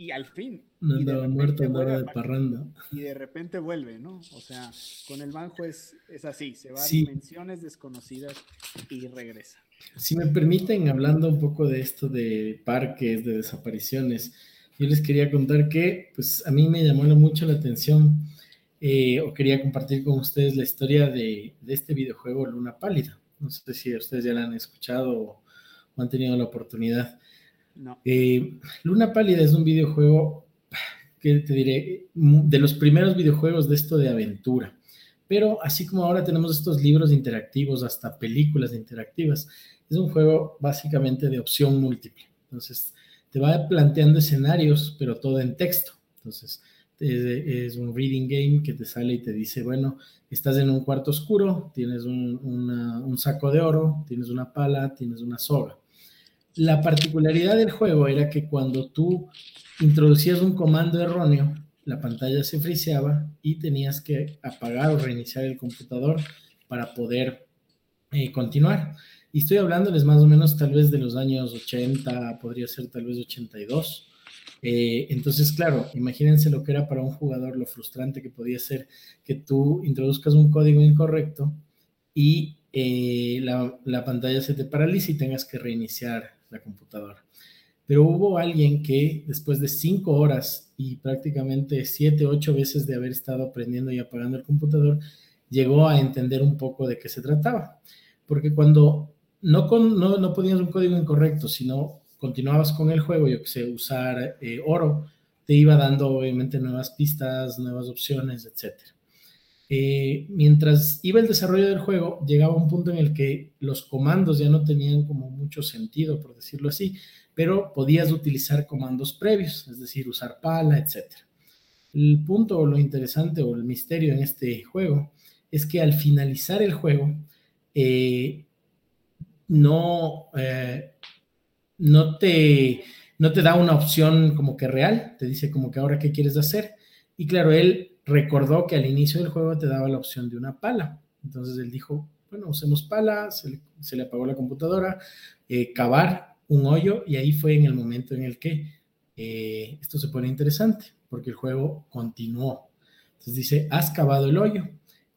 Y al fin. No andaba muerto, andaba de parranda. Y de repente vuelve, ¿no? O sea, con el banjo es, es así, se va a dimensiones desconocidas y regresa. Si me permiten, hablando un poco de esto de parques, de desapariciones, yo les quería contar que, pues, a mí me llamó mucho la atención eh, o quería compartir con ustedes la historia de, este videojuego Luna Pálida. No sé si ustedes ya la han escuchado o, han tenido la oportunidad. Eh, Luna Pálida es un videojuego que te diré, de los primeros videojuegos de esto de aventura. Pero así como ahora tenemos estos libros interactivos, hasta películas interactivas, es un juego básicamente de opción múltiple. Entonces, te va planteando escenarios, pero todo en texto. Entonces, es, un reading game que te sale y te dice, bueno, estás en un cuarto oscuro, tienes un, saco de oro, tienes una pala, tienes una soga. La particularidad del juego era que cuando tú introducías un comando erróneo, la pantalla se friseaba y tenías que apagar o reiniciar el computador para poder eh, continuar. Y estoy hablándoles más o menos tal vez de los años 80, podría ser tal vez 82. Eh, entonces, claro, imagínense lo que era para un jugador, lo frustrante que podía ser que tú introduzcas un código incorrecto y eh, la, la, pantalla se te paraliza y tengas que reiniciar la computadora. Pero hubo alguien que después de cinco horas y prácticamente siete, ocho veces de haber estado aprendiendo y apagando el computador, llegó a entender un poco de qué se trataba. Porque cuando no, con, no, no ponías un código incorrecto, sino continuabas con el juego, yo que sé, usar eh, oro, te iba dando obviamente nuevas pistas, nuevas opciones, etc. Eh, mientras iba el desarrollo del juego, llegaba un punto en el que los comandos ya no tenían como mucho sentido, por decirlo así, pero podías utilizar comandos previos, es decir, usar pala, etc. El punto o lo interesante o el misterio en este juego es que al finalizar el juego, eh, no, eh, no, te, no te da una opción como que real, te dice como que ahora qué quieres hacer. Y claro, él recordó que al inicio del juego te daba la opción de una pala. Entonces él dijo, bueno, usemos pala, se le, apagó la computadora, eh, cavar un hoyo y ahí fue en el momento en el que eh, esto se pone interesante, porque el juego continuó. Entonces dice, has cavado el hoyo,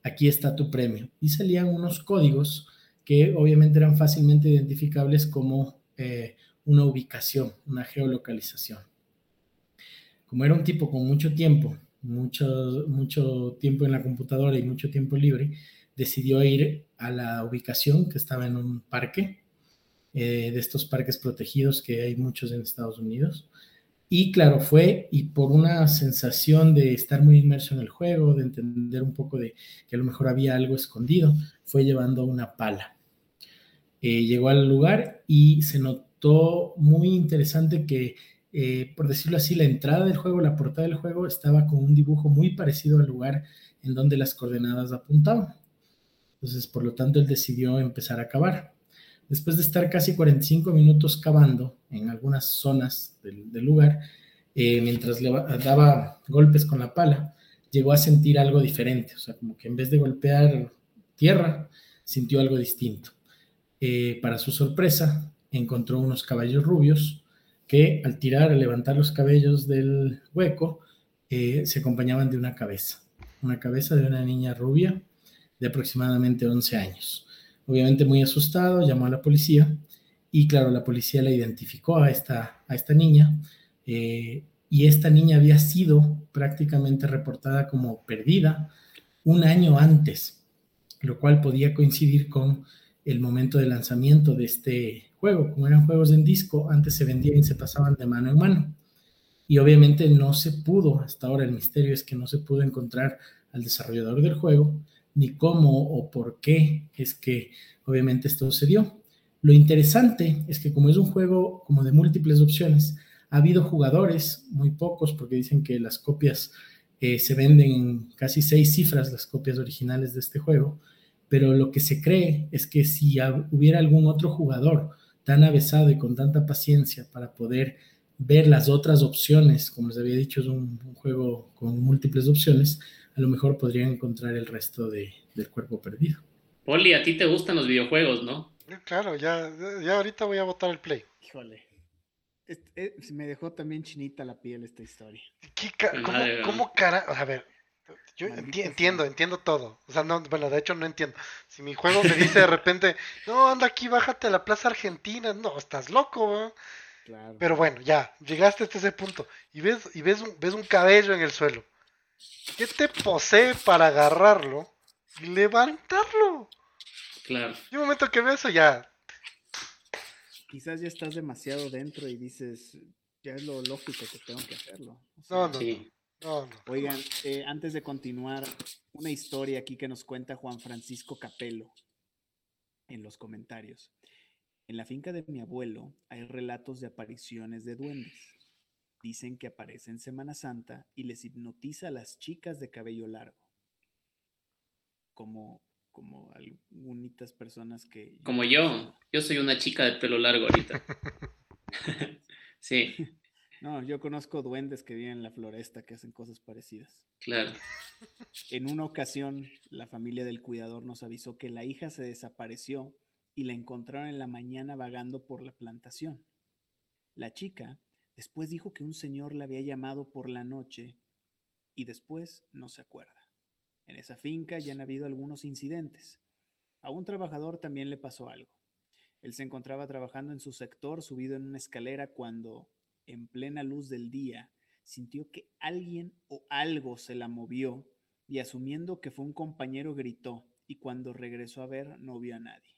aquí está tu premio. Y salían unos códigos que obviamente eran fácilmente identificables como eh, una ubicación, una geolocalización. Como era un tipo con mucho tiempo, mucho, mucho tiempo en la computadora y mucho tiempo libre, decidió ir a la ubicación que estaba en un parque, eh, de estos parques protegidos que hay muchos en Estados Unidos. Y claro, fue y por una sensación de estar muy inmerso en el juego, de entender un poco de que a lo mejor había algo escondido, fue llevando una pala. Eh, llegó al lugar y se notó muy interesante que, eh, por decirlo así, la entrada del juego, la portada del juego estaba con un dibujo muy parecido al lugar en donde las coordenadas apuntaban. Entonces, por lo tanto, él decidió empezar a cavar. Después de estar casi 45 minutos cavando en algunas zonas del, lugar, eh, mientras le daba golpes con la pala, llegó a sentir algo diferente. O sea, como que en vez de golpear tierra, sintió algo distinto. Eh, para su sorpresa, encontró unos caballos rubios que al tirar, al levantar los cabellos del hueco, eh, se acompañaban de una cabeza, una cabeza de una niña rubia de aproximadamente 11 años. Obviamente muy asustado, llamó a la policía y claro, la policía la identificó a esta, a esta niña eh, y esta niña había sido prácticamente reportada como perdida un año antes, lo cual podía coincidir con el momento de lanzamiento de este juego. Como eran juegos en disco, antes se vendían y se pasaban de mano en mano. Y obviamente no se pudo, hasta ahora el misterio es que no se pudo encontrar al desarrollador del juego, ni cómo o por qué es que obviamente esto sucedió. Lo interesante es que como es un juego como de múltiples opciones, ha habido jugadores, muy pocos, porque dicen que las copias eh, se venden en casi seis cifras, las copias originales de este juego, pero lo que se cree es que si hubiera algún otro jugador tan avesado y con tanta paciencia para poder ver las otras opciones, como les había dicho, es un, juego con múltiples opciones, a lo mejor podrían encontrar el resto del cuerpo perdido. Poli, a ti te gustan los videojuegos, ¿no? Claro, ya, ya ahorita voy a botar el play. Híjole. Eh, me dejó también chinita la piel esta historia. ¿Cómo, cómo cara? A ver, yo entiendo, entiendo todo. O sea, no, bueno, de hecho no entiendo. Si mi juego me dice de repente, no, anda aquí, bájate a la Plaza Argentina, no, estás loco, Pero bueno, ya, llegaste hasta ese punto y ves, y ves un, ves un cabello en el suelo. ¿Qué te posee para agarrarlo y levantarlo? Claro. Y un momento que veo eso ya. Quizás ya estás demasiado dentro y dices, ya es lo lógico que tengo que hacerlo. no, no, sí. Oigan, eh, antes de continuar, una historia aquí que nos cuenta Juan Francisco Capelo en los comentarios. En la finca de mi abuelo hay relatos de apariciones de duendes. Dicen que aparece en Semana Santa y les hipnotiza a las chicas de cabello largo. Como, como algunas personas que... Como yo. Yo soy una chica de pelo largo ahorita. sí. No, yo conozco duendes que viven en la floresta que hacen cosas parecidas. Claro. En una ocasión, la familia del cuidador nos avisó que la hija se desapareció y la encontraron en la mañana vagando por la plantación. La chica después dijo que un señor la había llamado por la noche y después no se acuerda. En esa finca ya han habido algunos incidentes. A un trabajador también le pasó algo. Él se encontraba trabajando en su sector subido en una escalera cuando en plena luz del día, sintió que alguien o algo se la movió y asumiendo que fue un compañero gritó y cuando regresó a ver no vio a nadie.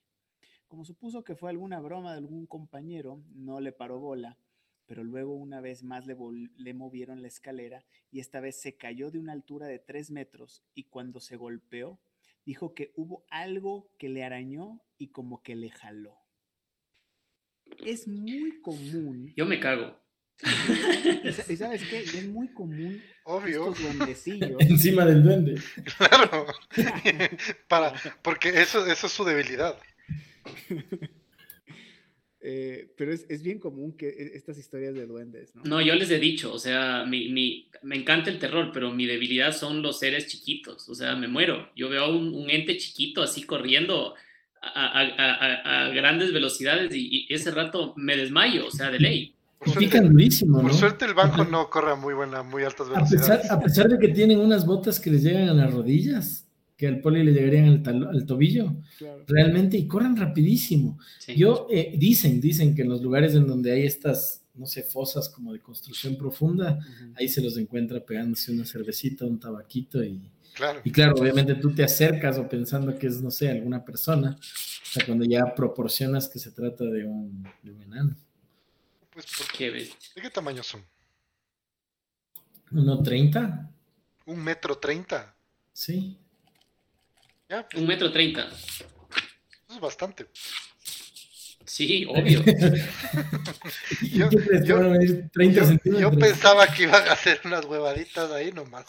Como supuso que fue alguna broma de algún compañero, no le paró bola, pero luego una vez más le, le, movieron la escalera y esta vez se cayó de una altura de tres metros y cuando se golpeó, dijo que hubo algo que le arañó y como que le jaló. Es muy común. Yo me cago. ¿Y sabes qué? Es muy común Obvio. estos duendecillos. Encima del duende. Claro. Para, porque eso, eso es su debilidad. Eh, pero es, es, bien común que e, estas historias de duendes, ¿no? No, yo les he dicho, o sea, mi, mi, me encanta el terror, pero mi debilidad son los seres chiquitos, o sea, me muero. Yo veo un, un ente chiquito así corriendo a, a, a, a grandes velocidades y, y, ese rato me desmayo, o sea, de ley. Por suerte, durísimo, por ¿no? suerte el banco no corre a muy buena, muy altas A pesar, velocidades. a pesar de que tienen unas botas que les llegan a las rodillas, que al poli le llegarían al, talo- al tobillo, Claro. realmente, y corren rapidísimo. Sí. Yo, eh, dicen, dicen que en los lugares en donde hay estas, no sé, fosas como de construcción profunda, ahí se los encuentra pegándose una cervecita, un tabaquito y, Claro. y claro, obviamente tú te acercas o pensando que es, no sé, alguna persona, hasta cuando ya proporcionas que se trata de un, de un enano. Pues, ¿por qué? Qué bestia. ¿De qué tamaño son? ¿1.30? ¿Un metro treinta? Sí. Ya, pues, Un metro treinta. eso es bastante. Sí, obvio. ¿Y Yo- yo- van a medir 30 Yo, centímetros? yo pensaba que iban a hacer unas huevaditas ahí nomás.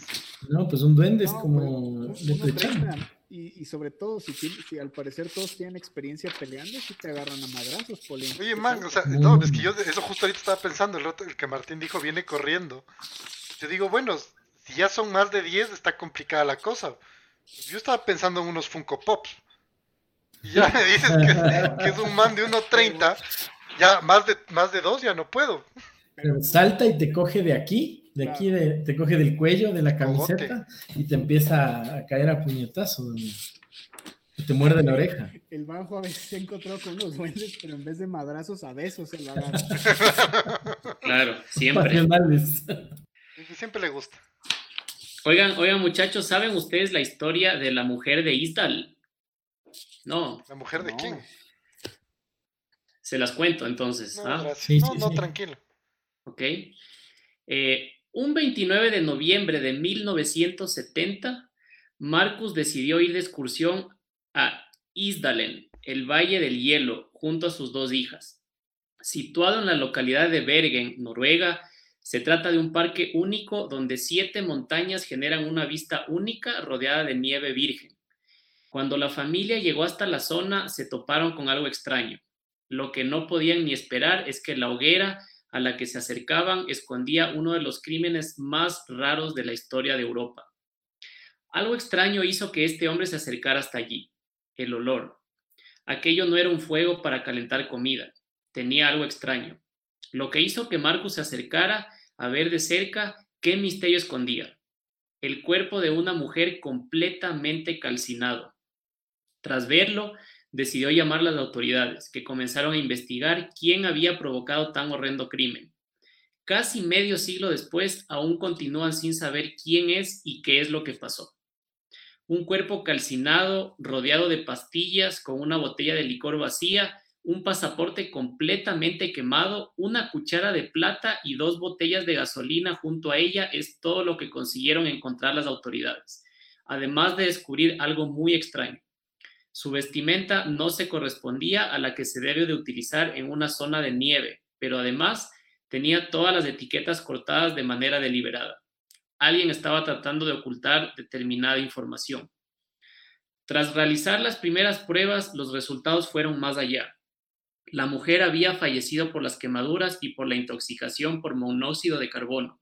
No, pues un duende es No, como un- leprechauno. 1.30, Y, y sobre todo, si, si al parecer todos tienen experiencia peleando, si te agarran a madrazos, Poli. Oye, man, o sea, no, es que yo eso justo ahorita estaba pensando, el, otro- el que Martín dijo viene corriendo. Yo digo, bueno, si ya son más de 10, está complicada la cosa. Yo estaba pensando en unos Funko Pops. Y ya me dices que, que es un man de 1.30, ya más de, más de 2 ya no puedo. Pero salta y te coge de aquí, de aquí, de- te coge del cuello, de la camiseta, y te empieza a caer a puñetazos. Y te muerde la oreja. El bajo a veces se encontró con unos duendes, pero en vez de madrazos a besos se lo agarra. Claro, siempre. Pasionales. Siempre le gusta. Oigan, oigan, muchachos, ¿saben ustedes la historia de la mujer de Isdal? No, ¿La mujer de No. quién? se las cuento entonces. No, ¿ah? Sí, no, sí, no, sí. tranquilo. ¿ok? Eh, un 29 de noviembre de 1970, Marcus decidió ir de excursión a Isdalen, el Valle del Hielo, junto a sus dos hijas. Situado en la localidad de Bergen, Noruega, se trata de un parque único donde siete montañas generan una vista única rodeada de nieve virgen. Cuando la familia llegó hasta la zona, se toparon con algo extraño. Lo que no podían ni esperar es que la hoguera a la que se acercaban escondía uno de los crímenes más raros de la historia de Europa. Algo extraño hizo que este hombre se acercara hasta allí, el olor. Aquello no era un fuego para calentar comida, tenía algo extraño. Lo que hizo que Marcus se acercara a ver de cerca qué misterio escondía. El cuerpo de una mujer completamente calcinado. Tras verlo, decidió llamar a las autoridades, que comenzaron a investigar quién había provocado tan horrendo crimen. Casi medio siglo después, aún continúan sin saber quién es y qué es lo que pasó. Un cuerpo calcinado, rodeado de pastillas, con una botella de licor vacía, un pasaporte completamente quemado, una cuchara de plata y dos botellas de gasolina junto a ella es todo lo que consiguieron encontrar las autoridades, además de descubrir algo muy extraño. Su vestimenta no se correspondía a la que se debe de utilizar en una zona de nieve, pero además tenía todas las etiquetas cortadas de manera deliberada. Alguien estaba tratando de ocultar determinada información. Tras realizar las primeras pruebas, los resultados fueron más allá. La mujer había fallecido por las quemaduras y por la intoxicación por monóxido de carbono,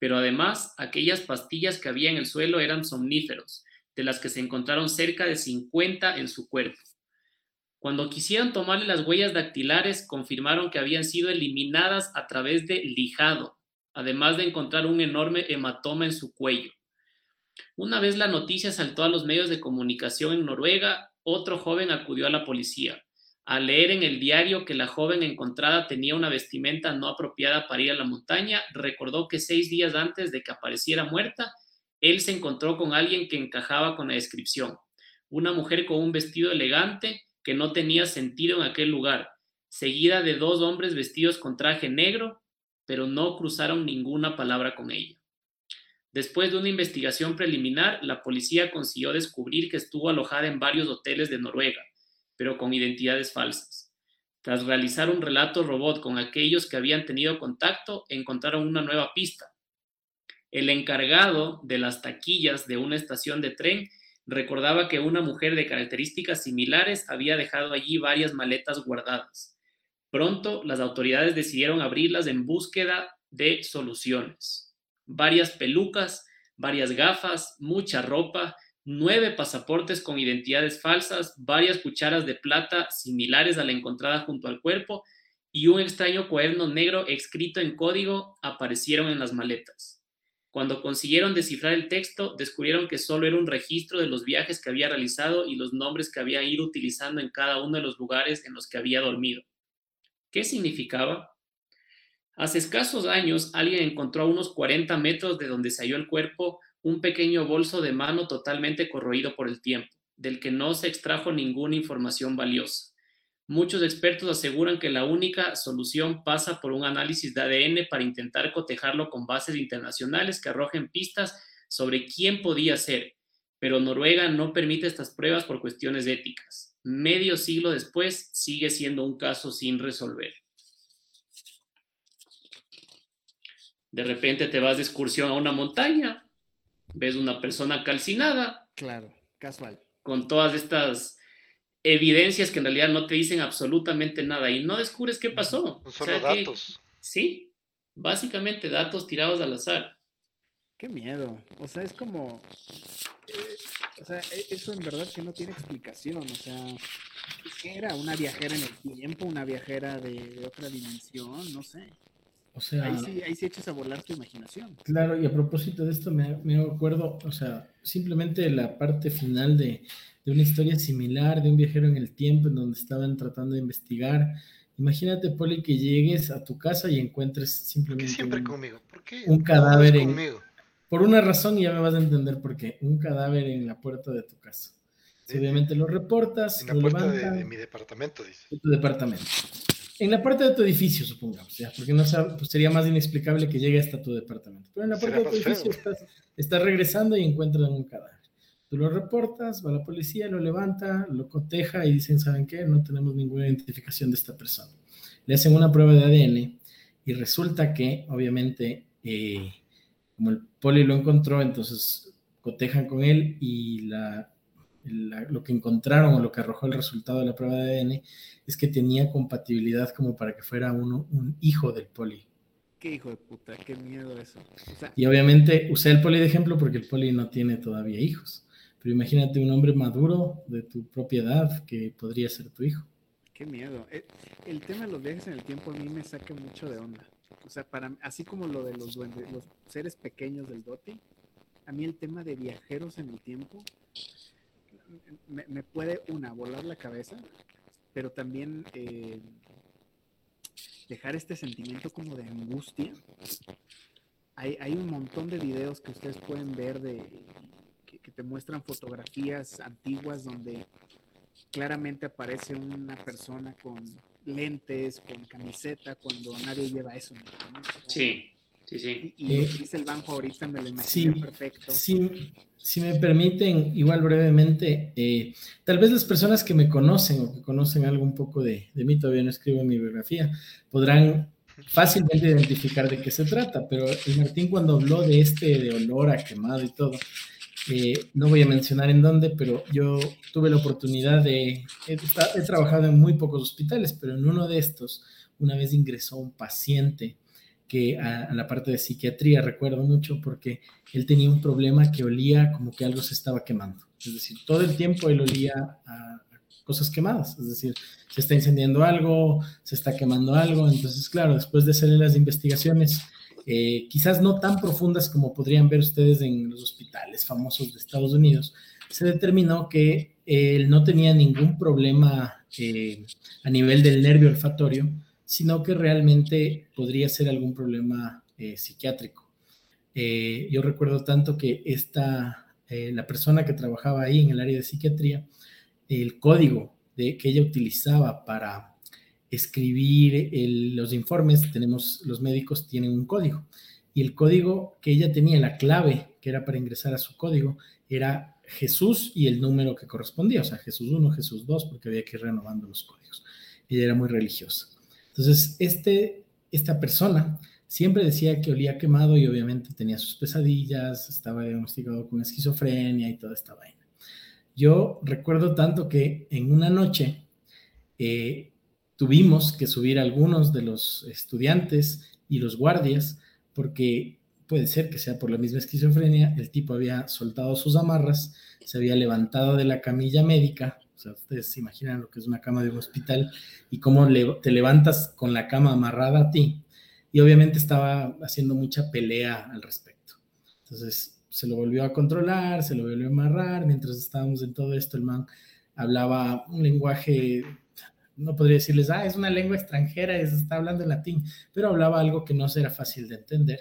pero además aquellas pastillas que había en el suelo eran somníferos, de las que se encontraron cerca de 50 en su cuerpo. Cuando quisieron tomarle las huellas dactilares, confirmaron que habían sido eliminadas a través de lijado, además de encontrar un enorme hematoma en su cuello. Una vez la noticia saltó a los medios de comunicación en Noruega, otro joven acudió a la policía. Al leer en el diario que la joven encontrada tenía una vestimenta no apropiada para ir a la montaña, recordó que seis días antes de que apareciera muerta, él se encontró con alguien que encajaba con la descripción. Una mujer con un vestido elegante, que no tenía sentido en aquel lugar, seguida de dos hombres vestidos con traje negro, pero no cruzaron ninguna palabra con ella. Después de una investigación preliminar, la policía consiguió descubrir que estuvo alojada en varios hoteles de Noruega, pero con identidades falsas. Tras realizar un relato robot con aquellos que habían tenido contacto, encontraron una nueva pista. El encargado de las taquillas de una estación de tren recordaba que una mujer de características similares había dejado allí varias maletas guardadas. Pronto las autoridades decidieron abrirlas en búsqueda de soluciones. Varias pelucas, varias gafas, mucha ropa, nueve pasaportes con identidades falsas, varias cucharas de plata similares a la encontrada junto al cuerpo y un extraño cuaderno negro escrito en código aparecieron en las maletas. Cuando consiguieron descifrar el texto, descubrieron que solo era un registro de los viajes que había realizado y los nombres que había ido utilizando en cada uno de los lugares en los que había dormido. ¿Qué significaba? Hace escasos años, alguien encontró a unos 40 metros de donde se halló el cuerpo un pequeño bolso de mano totalmente corroído por el tiempo, del que no se extrajo ninguna información valiosa. Muchos expertos aseguran que la única solución pasa por un análisis de ADN para intentar cotejarlo con bases internacionales que arrojen pistas sobre quién podía ser, pero Noruega no permite estas pruebas por cuestiones éticas. Medio siglo después sigue siendo un caso sin resolver. De repente te vas de excursión a una montaña, ves una persona calcinada. Claro, casual. Con todas estas evidencias que en realidad no te dicen absolutamente nada y no descubres qué pasó. Son solo datos. sí, básicamente datos tirados al azar. Qué miedo. O sea, es como. Eh, o sea, e, eso en verdad que no tiene explicación. O sea, ¿qué era? ¿Una viajera en el tiempo? ¿Una viajera de, otra dimensión? No sé. O sea, ahí sí, ahí sí echas a volar tu imaginación. Claro, y a propósito de esto me, me acuerdo, o sea, simplemente la parte final de, de una historia similar de un viajero en el tiempo en donde estaban tratando de investigar. Imagínate, Poli, que llegues a tu casa y encuentres simplemente siempre un, conmigo? ¿Por qué un cadáver en, por una razón y ya me vas a entender por qué, un cadáver en la puerta de tu casa. obviamente lo reportas, en la puerta de, mi departamento, dice. De tu departamento. En la puerta de tu edificio, supongamos, ya, porque no pues sería más inexplicable que llegue hasta tu departamento. Pero en la puerta de tu edificio estás, estás regresando y encuentras un cadáver. Tú lo reportas, va la policía, lo levanta, lo coteja y dicen, ¿saben qué? No tenemos ninguna identificación de esta persona. Le hacen una prueba de ADN y resulta que, obviamente, eh, como el poli lo encontró, entonces cotejan con él y la, lo que encontraron o lo que arrojó el resultado de la prueba de ADN es que tenía compatibilidad como para que fuera uno, un hijo del poli. Qué hijo de puta, qué miedo eso. y obviamente usé el poli de ejemplo porque el poli no tiene todavía hijos. Pero imagínate un hombre maduro de tu propiedad que podría ser tu hijo. Qué miedo. Eh, el, tema de los viajes en el tiempo a mí me saca mucho de onda. O sea, para así como lo de los duendes, los seres pequeños del Doti, a mí el tema de viajeros en el tiempo me, puede, una, volar la cabeza, pero también eh, dejar este sentimiento como de angustia. Hay, hay, un montón de videos que ustedes pueden ver de que te muestran fotografías antiguas donde claramente aparece una persona con lentes, con camiseta, cuando nadie lleva eso. Sí, sí, sí. Y, y dice el banco ahorita, me lo imagino perfecto. Sí, si me permiten, igual brevemente, eh, tal vez las personas que me conocen o que conocen algo un poco de, de mí, todavía no escribo en mi biografía, podrán fácilmente identificar de qué se trata, pero el Martín cuando habló de este, de olor a quemado y todo, eh, no voy a mencionar en dónde, pero yo tuve la oportunidad de, he, trabajado en muy pocos hospitales, pero en uno de estos, una vez ingresó un paciente que a, la parte de psiquiatría recuerdo mucho porque él tenía un problema que olía como que algo se estaba quemando. Es decir, todo el tiempo él olía a, cosas quemadas. Es decir, se está incendiando algo, se está quemando algo. Entonces, claro, después de hacerle las investigaciones, eh, quizás no tan profundas como podrían ver ustedes en los hospitales famosos de Estados Unidos, se determinó que él no tenía ningún problema eh, a nivel del nervio olfatorio, sino que realmente podría ser algún problema eh, psiquiátrico. yo recuerdo tanto que esta, la persona que trabajaba ahí en el área de psiquiatría, el código de, que ella utilizaba para escribir los informes, tenemos, los médicos tienen un código y el código que ella tenía, la clave que era para ingresar a su código, era Jesús y el número que correspondía, o sea, Jesús 1, Jesús 2, porque había que ir renovando los códigos. Ella era muy religiosa. Entonces, este, esta persona siempre decía que olía quemado y obviamente tenía sus pesadillas, estaba diagnosticado con esquizofrenia y toda esta vaina. Yo recuerdo tanto que en una noche eh, tuvimos que subir algunos de los estudiantes y los guardias porque puede ser que sea por la misma esquizofrenia, el tipo había soltado sus amarras, se había levantado de la camilla médica, sea, ustedes se imaginan lo que es una cama de un hospital y cómo te levantas con la cama amarrada a ti, y obviamente estaba haciendo mucha pelea al respecto. Entonces se lo volvió a controlar, se lo volvió a amarrar, mientras estábamos en todo esto, el man hablaba un lenguaje no podría decirles, ah, es una lengua extranjera, está hablando en latín, pero hablaba algo que no era fácil de entender.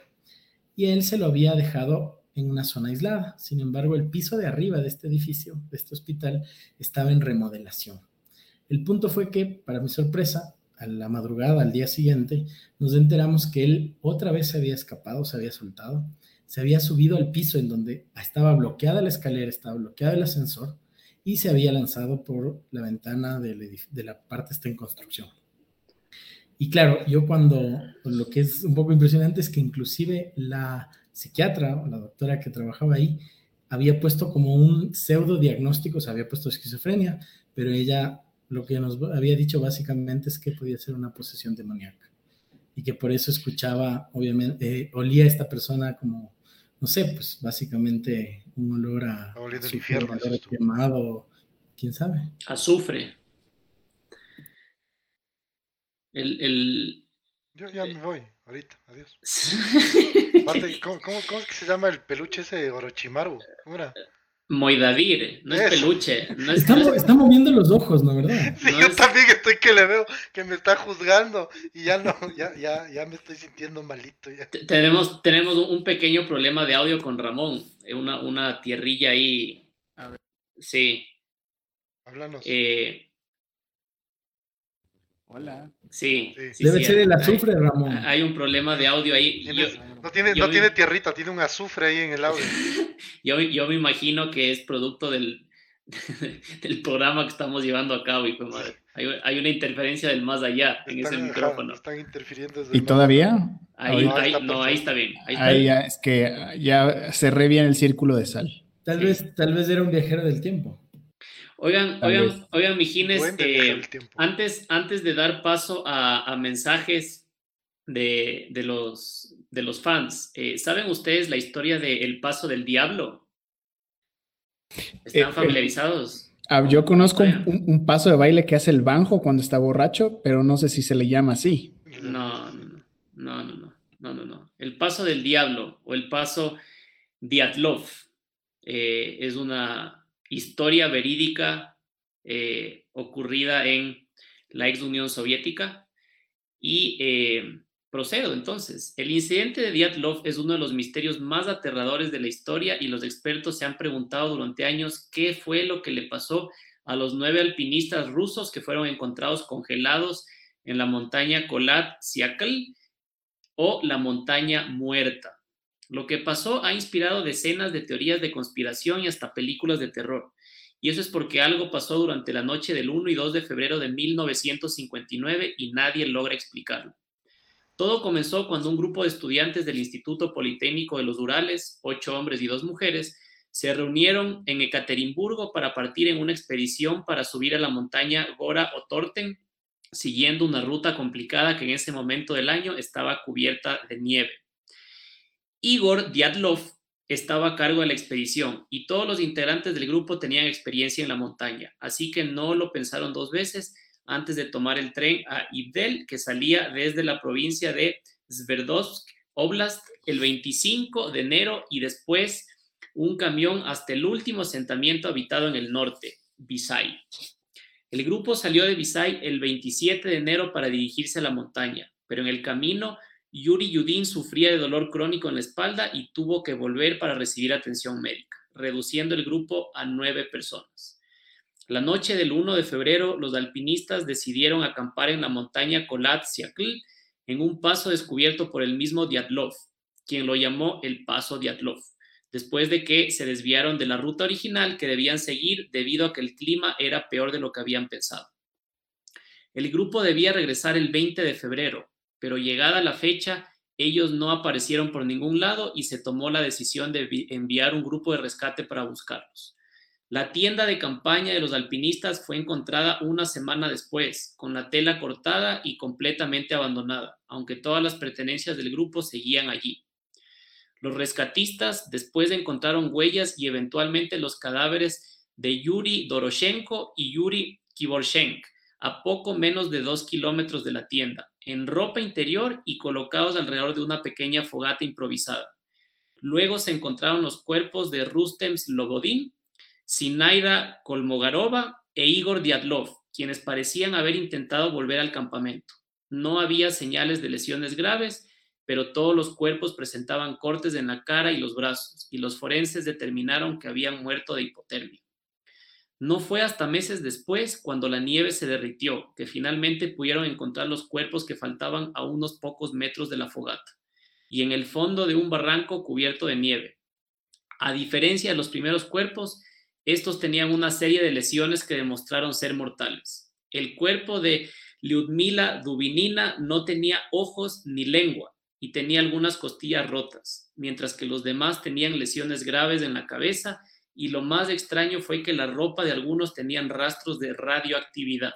Y él se lo había dejado en una zona aislada. Sin embargo, el piso de arriba de este edificio, de este hospital, estaba en remodelación. El punto fue que, para mi sorpresa, a la madrugada, al día siguiente, nos enteramos que él otra vez se había escapado, se había soltado, se había subido al piso en donde estaba bloqueada la escalera, estaba bloqueado el ascensor y se había lanzado por la ventana de la parte está en construcción. Y claro, yo cuando, lo que es un poco impresionante es que inclusive la psiquiatra o la doctora que trabajaba ahí había puesto como un pseudo diagnóstico, o sea, había puesto esquizofrenia, pero ella lo que nos había dicho básicamente es que podía ser una posesión demoníaca y que por eso escuchaba, obviamente, eh, olía a esta persona como, no sé, pues básicamente un olor a, infierno, quemado, quién sabe. Azufre. El, el... Yo ya me voy, ahorita, adiós. ¿cómo, cómo, es que se llama el peluche ese de Orochimaru? ¿Cómo era? Moidavir, no es peluche. No es, está, moviendo los ojos, ¿no verdad? Sí, yo también estoy que le veo que me está juzgando y ya no, ya, ya, ya me estoy sintiendo malito. Ya. Tenemos, tenemos un pequeño problema de audio con Ramón, eh, una, una tierrilla ahí. A ver. Sí. Háblanos. Eh, Hola. Sí. Debe ser el azufre, Ramón. Hay un problema de audio ahí. no tiene, no tiene tierrita, tiene un azufre ahí en el audio. yo, yo me imagino que es producto del, del programa que estamos llevando a cabo. Y hay, hay, una interferencia del más allá en ese micrófono. están interfiriendo ¿Y todavía? Ahí, ahí, no, ahí está bien. Ahí, Ya, es que ya cerré bien el círculo de sal. Tal, vez, tal vez era un viajero del tiempo. Oigan, oigan, oigan, Mijines, eh, antes, antes de dar paso a, mensajes de, los, de los fans, eh, ¿saben ustedes la historia de El Paso del Diablo? ¿Están eh, familiarizados? Ah, yo conozco un, paso de baile que hace el banjo cuando está borracho, pero no sé si se le llama así. No, no, no, no, no, no, no. El Paso del Diablo o el Paso Diatlov es una historia verídica eh, ocurrida en la ex Unión Soviética. Y eh, procedo entonces. El incidente de Diatlov es uno de los misterios más aterradores de la historia y los expertos se han preguntado durante años qué fue lo que le pasó a los nueve alpinistas rusos que fueron encontrados congelados en la montaña Kolat-Siakal o la montaña muerta. Lo que pasó ha inspirado decenas de teorías de conspiración y hasta películas de terror. Y eso es porque algo pasó durante la noche del 1 y 2 de febrero de 1959 y nadie logra explicarlo. Todo comenzó cuando un grupo de estudiantes del Instituto Politécnico de los Urales, ocho hombres y dos mujeres, se reunieron en Ekaterimburgo para partir en una expedición para subir a la montaña Gora o Torten, siguiendo una ruta complicada que en ese momento del año estaba cubierta de nieve. Igor Diatlov estaba a cargo de la expedición y todos los integrantes del grupo tenían experiencia en la montaña, así que no lo pensaron dos veces antes de tomar el tren a Ibdel, que salía desde la provincia de Sverdlovsk Oblast el 25 de enero y después un camión hasta el último asentamiento habitado en el norte, Visay. El grupo salió de Visay el 27 de enero para dirigirse a la montaña, pero en el camino Yuri Yudin sufría de dolor crónico en la espalda y tuvo que volver para recibir atención médica, reduciendo el grupo a nueve personas. La noche del 1 de febrero, los alpinistas decidieron acampar en la montaña Kolat Siakl, en un paso descubierto por el mismo Diatlov, quien lo llamó el Paso Diatlov, después de que se desviaron de la ruta original que debían seguir debido a que el clima era peor de lo que habían pensado. El grupo debía regresar el 20 de febrero, pero llegada la fecha, ellos no aparecieron por ningún lado y se tomó la decisión de enviar un grupo de rescate para buscarlos. La tienda de campaña de los alpinistas fue encontrada una semana después, con la tela cortada y completamente abandonada, aunque todas las pertenencias del grupo seguían allí. Los rescatistas después encontraron huellas y eventualmente los cadáveres de Yuri Doroshenko y Yuri Kiborshenk, a poco menos de dos kilómetros de la tienda, en ropa interior y colocados alrededor de una pequeña fogata improvisada. Luego se encontraron los cuerpos de Rustem Slobodin, Sinaida Kolmogarova e Igor Diatlov, quienes parecían haber intentado volver al campamento. No había señales de lesiones graves, pero todos los cuerpos presentaban cortes en la cara y los brazos, y los forenses determinaron que habían muerto de hipotermia. No fue hasta meses después, cuando la nieve se derritió, que finalmente pudieron encontrar los cuerpos que faltaban a unos pocos metros de la fogata, y en el fondo de un barranco cubierto de nieve. A diferencia de los primeros cuerpos, estos tenían una serie de lesiones que demostraron ser mortales. El cuerpo de Lyudmila Dubinina no tenía ojos ni lengua y tenía algunas costillas rotas, mientras que los demás tenían lesiones graves en la cabeza y lo más extraño fue que la ropa de algunos tenían rastros de radioactividad.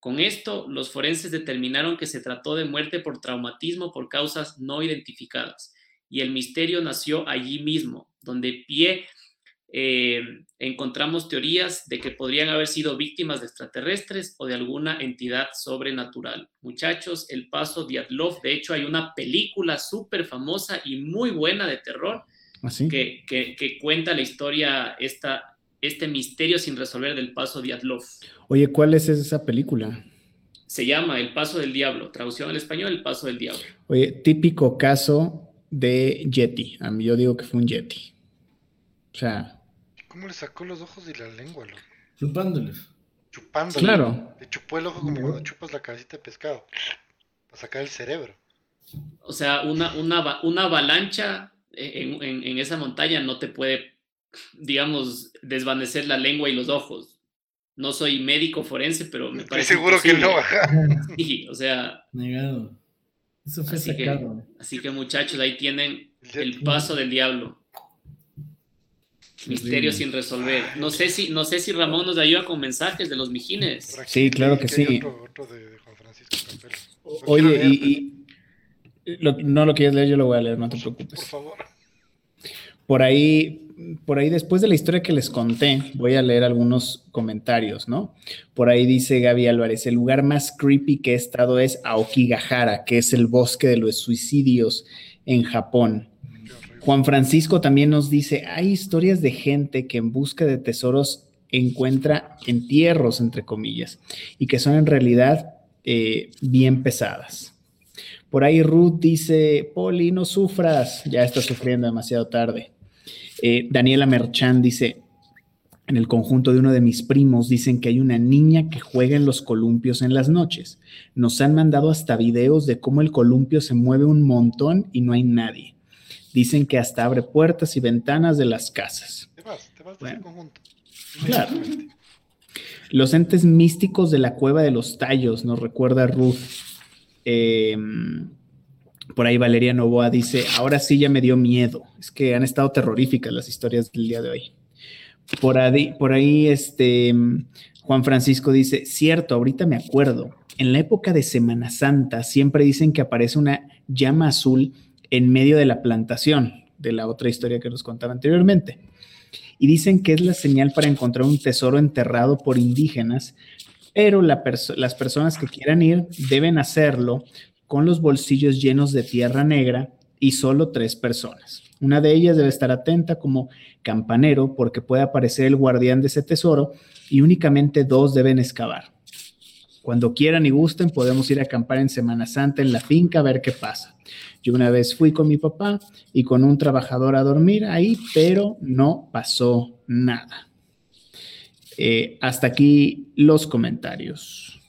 Con esto, los forenses determinaron que se trató de muerte por traumatismo por causas no identificadas, y el misterio nació allí mismo, donde pie eh, encontramos teorías de que podrían haber sido víctimas de extraterrestres o de alguna entidad sobrenatural. Muchachos, el paso Diatlov, de hecho hay una película súper famosa y muy buena de terror ¿Ah, que, que, cuenta la historia, esta, este misterio sin resolver del paso Diatlov. Oye, ¿cuál es esa película? Se llama El Paso del Diablo, traducción al español, El Paso del Diablo. Oye, típico caso de Yeti. A mí yo digo que fue un Yeti. O sea, ¿Cómo le sacó los ojos y la lengua? Lo... Chupándoles. Chupándoles. Claro. Le chupó el ojo como cuando chupas la cabecita de pescado. Para sacar el cerebro. O sea, una, una, una avalancha en, en, en, esa montaña no te puede, digamos, desvanecer la lengua y los ojos. No soy médico forense, pero me Estoy parece. seguro que no. Sí, o sea. Negado. Eso fue así sacado. Que, así que, muchachos, ahí tienen el paso del diablo. Misterio sin resolver. No sé si, no sé si Ramón nos ayuda con mensajes de los mijines. Sí, claro que sí. Otro, otro de, de, Juan Francisco Campelo. Oye, y, y lo, no lo quieres leer, yo lo voy a leer, no te preocupes. Por favor. Por ahí, por ahí, después de la historia que les conté, voy a leer algunos comentarios, ¿no? Por ahí dice Gaby Álvarez, el lugar más creepy que he estado es Aokigahara, que es el bosque de los suicidios en Japón. Juan Francisco también nos dice, hay historias de gente que en busca de tesoros encuentra entierros, entre comillas, y que son en realidad eh, bien pesadas. Por ahí Ruth dice, Poli, no sufras, ya está sufriendo demasiado tarde. Eh, Daniela Merchan dice, en el conjunto de uno de mis primos dicen que hay una niña que juega en los columpios en las noches. Nos han mandado hasta videos de cómo el columpio se mueve un montón y no hay nadie. Dicen que hasta abre puertas y ventanas de las casas. Te vas, te vas de Bueno. ese conjunto. Claro. Los entes místicos de la cueva de los tallos, nos recuerda Ruth. Eh, por ahí Valeria Novoa dice, ahora sí ya me dio miedo. Es que han estado terroríficas las historias del día de hoy. Por ahí, por ahí este, Juan Francisco dice, cierto, ahorita me acuerdo. En la época de Semana Santa siempre dicen que aparece una llama azul en medio de la plantación, de la otra historia que nos contaba anteriormente. Y dicen que es la señal para encontrar un tesoro enterrado por indígenas, pero las personas que quieran ir deben hacerlo con los bolsillos llenos de tierra negra y solo tres personas. Una de ellas debe estar atenta como campanero porque puede aparecer el guardián de ese tesoro y únicamente dos deben excavar. Cuando quieran y gusten, podemos ir a acampar en Semana Santa en la finca a ver qué pasa. Yo una vez fui con mi papá y con un trabajador a dormir ahí, pero no pasó nada. Eh, hasta aquí los comentarios.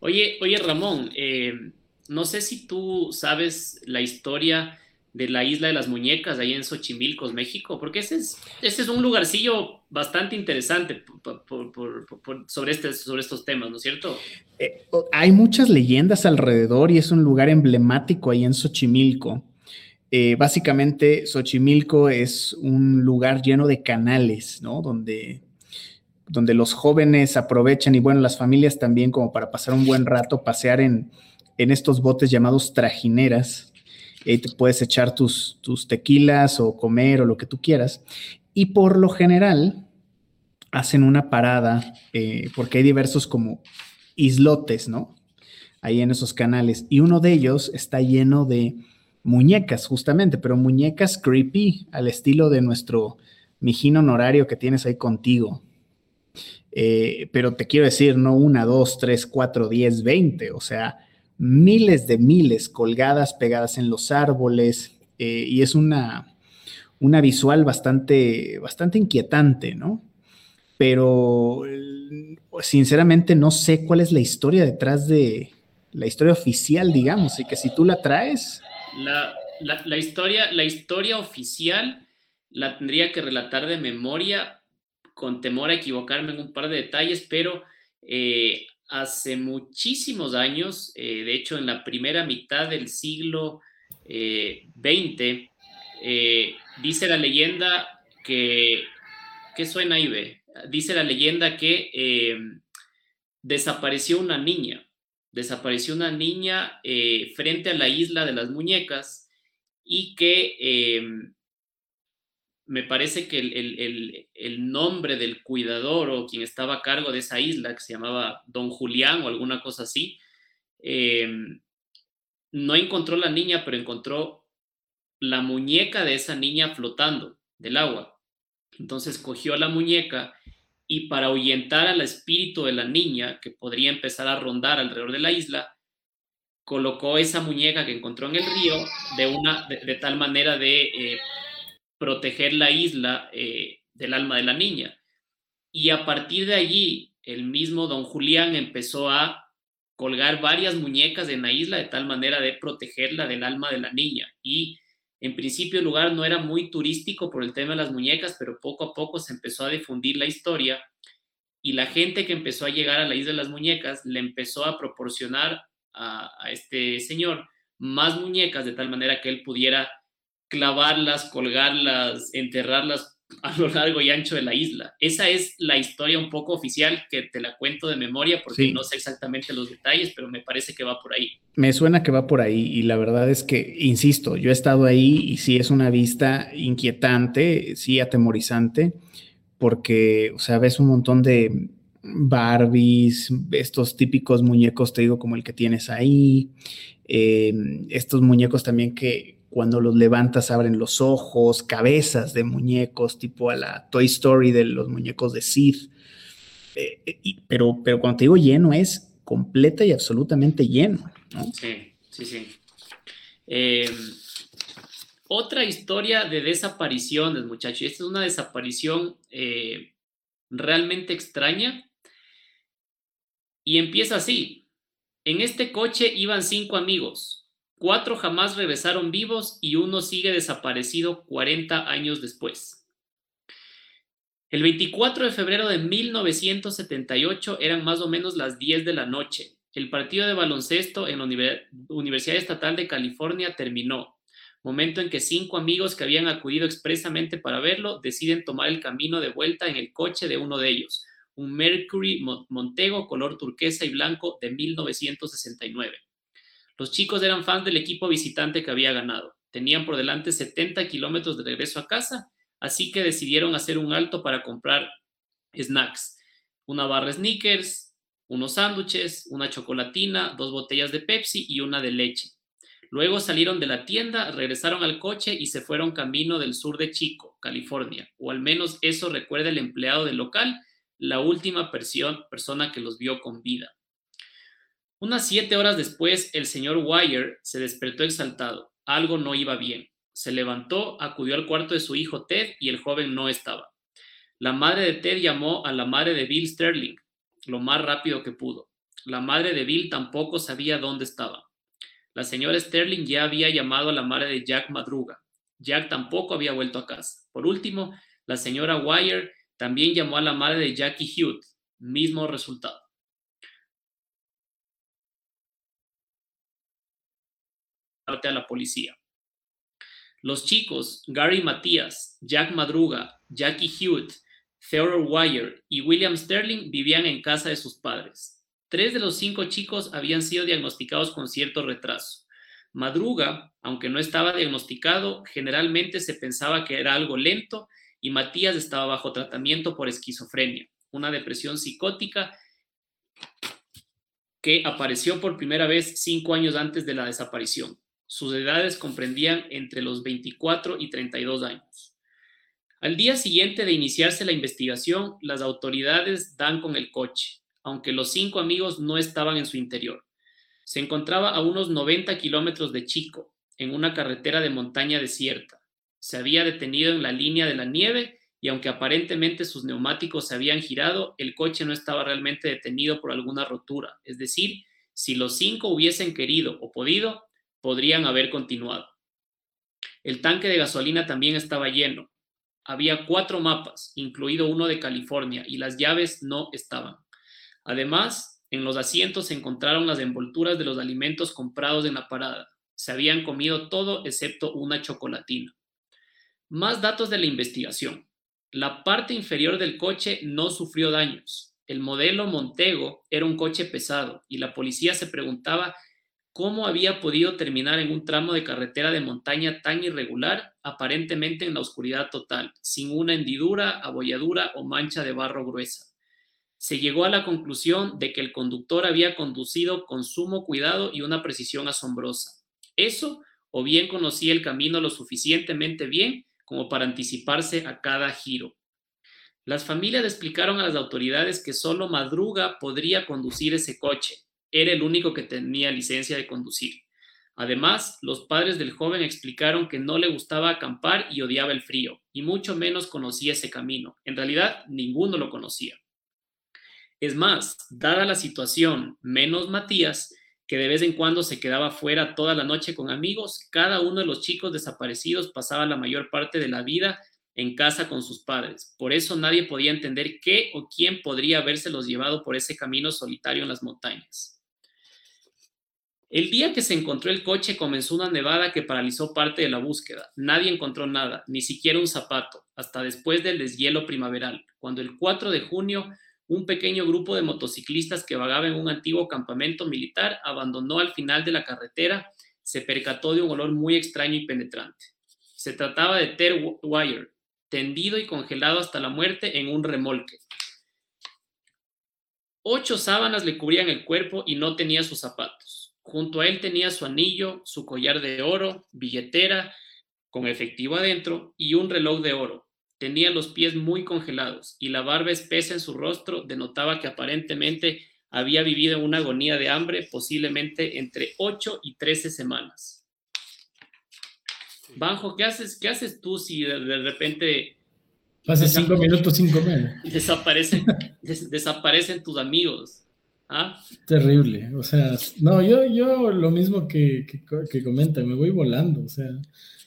Oye, oye Ramón, eh, no sé si tú sabes la historia de la isla de las muñecas ahí en Xochimilco, México, porque ese es, ese es un lugarcillo bastante interesante sobre, este, sobre estos temas, ¿no es cierto? Eh, hay muchas leyendas alrededor y es un lugar emblemático ahí en Xochimilco. Eh, básicamente, Xochimilco es un lugar lleno de canales, ¿no? Donde, donde los jóvenes aprovechan y bueno, las familias también como para pasar un buen rato, pasear en, en estos botes llamados trajineras. Ahí te puedes echar tus, tus tequilas o comer o lo que tú quieras. Y por lo general hacen una parada eh, porque hay diversos como islotes, ¿no? Ahí en esos canales. Y uno de ellos está lleno de muñecas, justamente, pero muñecas creepy al estilo de nuestro mijín honorario que tienes ahí contigo. Eh, pero te quiero decir, no una, dos, tres, cuatro, diez, veinte, o sea, miles de miles colgadas, pegadas en los árboles, eh, y es una, una visual bastante, bastante inquietante, ¿no? Pero sinceramente no sé cuál es la historia detrás de la historia oficial, digamos, y que si tú la traes, la, historia, la historia oficial la tendría que relatar de memoria, con temor a equivocarme en un par de detalles, pero eh, hace muchísimos años, eh, de hecho en la primera mitad del siglo XX, eh, dice la leyenda que, ¿qué suena ve? Dice la leyenda que desapareció una niña desapareció una niña frente a la isla de las muñecas y que me parece que el, nombre del cuidador o quien estaba a cargo de esa isla, que se llamaba Don Julián o alguna cosa así, em, no encontró la niña, pero encontró la muñeca de esa niña flotando del agua. Entonces cogió la muñeca y para ahuyentar al espíritu de la niña que podría empezar a rondar alrededor de la isla, colocó esa muñeca que encontró en el río de, una, de, tal manera de eh, proteger la isla eh, del alma de la niña. Y a partir de allí, el mismo don Julián empezó a colgar varias muñecas en la isla de tal manera de protegerla del alma de la niña. Y en principio el lugar no era muy turístico por el tema de las muñecas, pero poco a poco se empezó a difundir la historia y la gente que empezó a llegar a la isla de las muñecas le empezó a proporcionar a, este señor más muñecas de tal manera que él pudiera clavarlas, colgarlas, enterrarlas a lo largo y ancho de la isla. Esa es la historia un poco oficial que te la cuento de memoria porque no sé exactamente los detalles, pero me parece que va por ahí. Me suena que va por ahí y la verdad es que, insisto, yo he estado ahí y sí es una vista inquietante, sí atemorizante, porque, o sea, ves un montón de Barbies, estos típicos muñecos, te digo, como el que tienes ahí, eh, estos muñecos también que, cuando los levantas abren los ojos, cabezas de muñecos, tipo a la Toy Story de los muñecos de Sid. Eh, eh, pero, pero cuando te digo lleno, es completa y absolutamente lleno. Sí, sí, sí. Em, otra historia de desapariciones, muchachos. Esta es una desaparición eh, realmente extraña. Y empieza así. En este coche iban cinco amigos. Cuatro jamás regresaron vivos y uno sigue desaparecido 40 años después. El 24 de febrero de 1978 eran más o menos las 10 de la noche. El partido de baloncesto en la Universidad Estatal de California terminó, momento en que cinco amigos que habían acudido expresamente para verlo deciden tomar el camino de vuelta en el coche de uno de ellos, un Mercury Montego color turquesa y blanco de 1969. Los chicos eran fans del equipo visitante que había ganado. Tenían por delante 70 kilómetros de regreso a casa, así que decidieron hacer un alto para comprar snacks. Una barra Snickers, unos sándwiches, una chocolatina, dos botellas de Pepsi y una de leche. Luego salieron de la tienda, regresaron al coche y se fueron camino del sur de Chico, California, o al menos eso recuerda el empleado del local, la última persona que los vio con vida. Unas siete horas después, el señor Wire se despertó exaltado. Algo no iba bien. Se levantó, acudió al cuarto de su hijo Ted y el joven no estaba. La madre de Ted llamó a la madre de Bill Sterling lo más rápido que pudo. La madre de Bill tampoco sabía dónde estaba. La señora Sterling ya había llamado a la madre de Jack Madruga. Jack tampoco había vuelto a casa. Por último, la señora Wire también llamó a la madre de Jackie Hughes. Mismo resultado. A la policía. Los chicos, Gary Matías, Jack Madruga, Jackie Hewitt, Theodore Wire y William Sterling vivían en casa de sus padres. Tres de los cinco chicos habían sido diagnosticados con cierto retraso. Madruga, aunque no estaba diagnosticado, generalmente se pensaba que era algo lento y Matías estaba bajo tratamiento por esquizofrenia, una depresión psicótica que apareció por primera vez cinco años antes de la desaparición. Sus edades comprendían entre los 24 y 32 años. Al día siguiente de iniciarse la investigación, las autoridades dan con el coche, aunque los cinco amigos no estaban en su interior. Se encontraba a unos 90 kilómetros de Chico, en una carretera de montaña desierta. Se había detenido en la línea de la nieve y aunque aparentemente sus neumáticos se habían girado, el coche no estaba realmente detenido por alguna rotura. Es decir, si los cinco hubiesen querido o podido, podrían haber continuado. El tanque de gasolina también estaba lleno. Había cuatro mapas, incluido uno de California, y las llaves no estaban. Además, en los asientos se encontraron las envolturas de los alimentos comprados en la parada. Se habían comido todo excepto una chocolatina. Más datos de la investigación. La parte inferior del coche no sufrió daños. El modelo Montego era un coche pesado y la policía se preguntaba cómo había podido terminar en un tramo de carretera de montaña tan irregular, aparentemente en la oscuridad total, sin una hendidura, abolladura o mancha de barro gruesa. Se llegó a la conclusión de que el conductor había conducido con sumo cuidado y una precisión asombrosa. Eso, o bien conocía el camino lo suficientemente bien como para anticiparse a cada giro. Las familias explicaron a las autoridades que solo Madruga podría conducir ese coche, era el único que tenía licencia de conducir. Además, los padres del joven explicaron que no le gustaba acampar y odiaba el frío, y mucho menos conocía ese camino. En realidad, ninguno lo conocía. Es más, dada la situación, menos Matías, que de vez en cuando se quedaba fuera toda la noche con amigos, cada uno de los chicos desaparecidos pasaba la mayor parte de la vida en casa con sus padres. Por eso nadie podía entender qué o quién podría habérselos llevado por ese camino solitario en las montañas. El día que se encontró el coche comenzó una nevada que paralizó parte de la búsqueda. Nadie encontró nada, ni siquiera un zapato, hasta después del deshielo primaveral, cuando el 4 de junio un pequeño grupo de motociclistas que vagaba en un antiguo campamento militar abandonó al final de la carretera, se percató de un olor muy extraño y penetrante. Se trataba de Ted Wire, tendido y congelado hasta la muerte en un remolque. Ocho sábanas le cubrían el cuerpo y no tenía sus zapatos. Junto a él tenía su anillo, su collar de oro, billetera con efectivo adentro y un reloj de oro. Tenía los pies muy congelados y la barba espesa en su rostro denotaba que aparentemente había vivido una agonía de hambre posiblemente entre 8 y 13 semanas. Banjo, ¿qué haces, qué haces tú si de, repente... Pasa cinco minutos sin comer. Desaparecen, desaparecen tus amigos. ¿Ah? Terrible, o sea, no, yo, yo lo mismo que, que, comentan, me voy volando, o sea,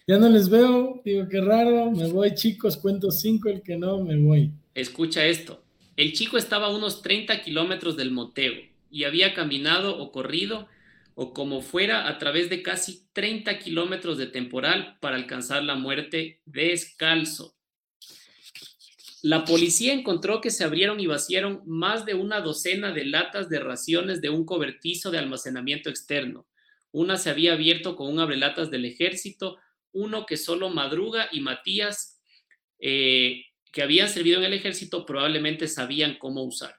ya no les veo, digo, qué raro, me voy chicos, cuento cinco, el que no, me voy. Escucha esto, el chico estaba a unos 30 kilómetros del moteo y había caminado o corrido o como fuera a través de casi 30 kilómetros de temporal para alcanzar la muerte descalzo. La policía encontró que se abrieron y vaciaron más de una docena de latas de raciones de un cobertizo de almacenamiento externo. Una se había abierto con un abrelatas del ejército, uno que solo Madruga y Matías, eh, que habían servido en el ejército, probablemente sabían cómo usar.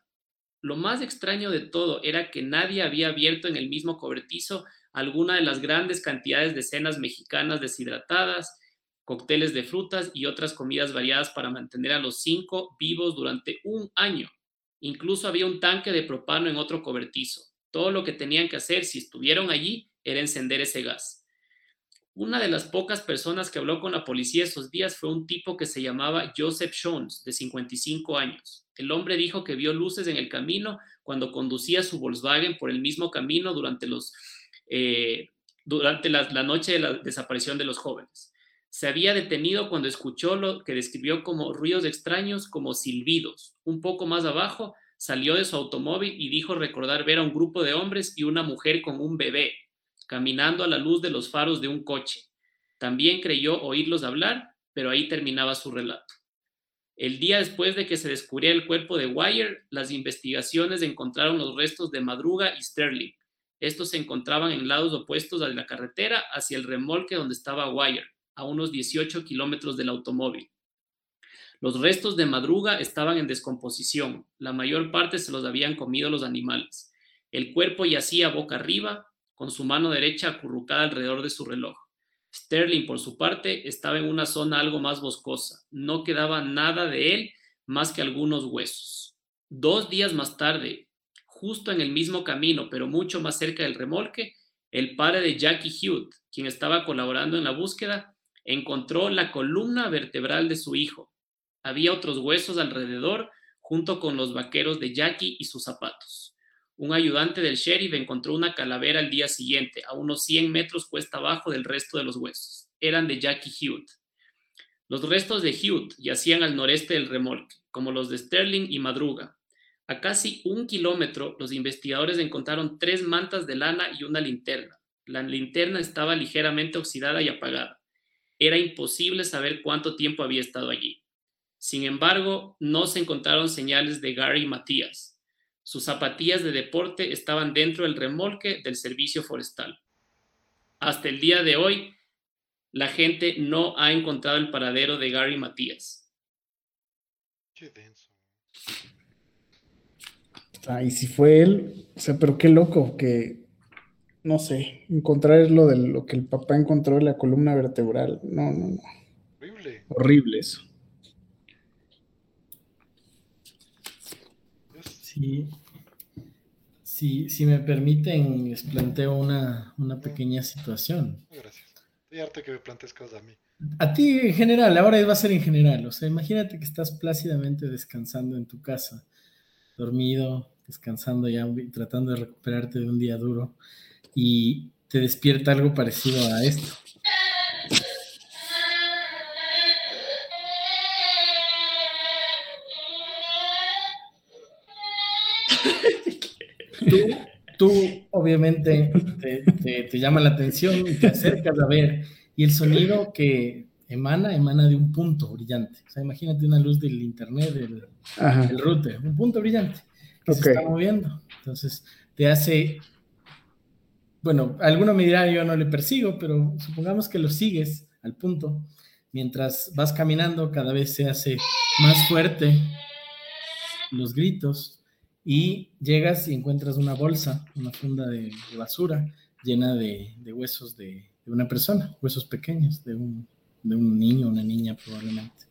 Lo más extraño de todo era que nadie había abierto en el mismo cobertizo alguna de las grandes cantidades de cenas mexicanas deshidratadas, cócteles de frutas y otras comidas variadas para mantener a los cinco vivos durante un año. Incluso había un tanque de propano en otro cobertizo. Todo lo que tenían que hacer si estuvieron allí era encender ese gas. Una de las pocas personas que habló con la policía esos días fue un tipo que se llamaba Joseph Jones, de 55 años. El hombre dijo que vio luces en el camino cuando conducía su Volkswagen por el mismo camino durante, los, eh, durante la, la noche de la desaparición de los jóvenes. Se había detenido cuando escuchó lo que describió como ruidos extraños, como silbidos. Un poco más abajo, salió de su automóvil y dijo recordar ver a un grupo de hombres y una mujer con un bebé caminando a la luz de los faros de un coche. También creyó oírlos hablar, pero ahí terminaba su relato. El día después de que se descubriera el cuerpo de Wire, las investigaciones encontraron los restos de Madruga y Sterling. Estos se encontraban en lados opuestos de la carretera hacia el remolque donde estaba Wire, a unos 18 kilómetros del automóvil. Los restos de Madruga estaban en descomposición. La mayor parte se los habían comido los animales. El cuerpo yacía boca arriba, con su mano derecha acurrucada alrededor de su reloj. Sterling, por su parte, estaba en una zona algo más boscosa. No quedaba nada de él más que algunos huesos. Dos días más tarde, justo en el mismo camino, pero mucho más cerca del remolque, el padre de Jackie Hewitt, quien estaba colaborando en la búsqueda, encontró la columna vertebral de su hijo. Había otros huesos alrededor, junto con los vaqueros de Jackie y sus zapatos. Un ayudante del sheriff encontró una calavera al día siguiente, a unos 100 metros cuesta abajo del resto de los huesos. Eran de Jackie Hewitt. Los restos de Hewitt yacían al noreste del remolque, como los de Sterling y Madruga. A casi un kilómetro, los investigadores encontraron tres mantas de lana y una linterna. La linterna estaba ligeramente oxidada y apagada. Era imposible saber cuánto tiempo había estado allí. Sin embargo, no se encontraron señales de Gary Matías, sus zapatillas de deporte estaban dentro del remolque del servicio forestal. Hasta el día de hoy, la gente no ha encontrado el paradero de Gary Matías. Qué denso. Ah, y si fue él, o sea, pero qué loco que, no sé, encontrar lo de lo que el papá encontró en la columna vertebral. No, no, no. Horrible. Horrible eso. Sí. Si, si me permiten, les planteo una, una pequeña situación. Gracias. Estoy harto que me plantees cosas a mí. A ti en general, ahora va a ser en general. O sea, imagínate que estás plácidamente descansando en tu casa, dormido, descansando ya, tratando de recuperarte de un día duro, y te despierta algo parecido a esto. tú, obviamente te, llama la atención y te acercas a ver, y el sonido que emana, emana de un punto brillante. O sea, imagínate una luz del internet, del, router, un punto brillante que se está moviendo. Entonces, te hace, bueno, alguno me dirá, yo no le persigo, pero supongamos que lo sigues al punto. Mientras vas caminando, cada vez se hace más fuerte los gritos, y llegas y encuentras una bolsa, una funda de, basura llena de, huesos de, una persona, huesos pequeños, de un, de un niño, una niña probablemente.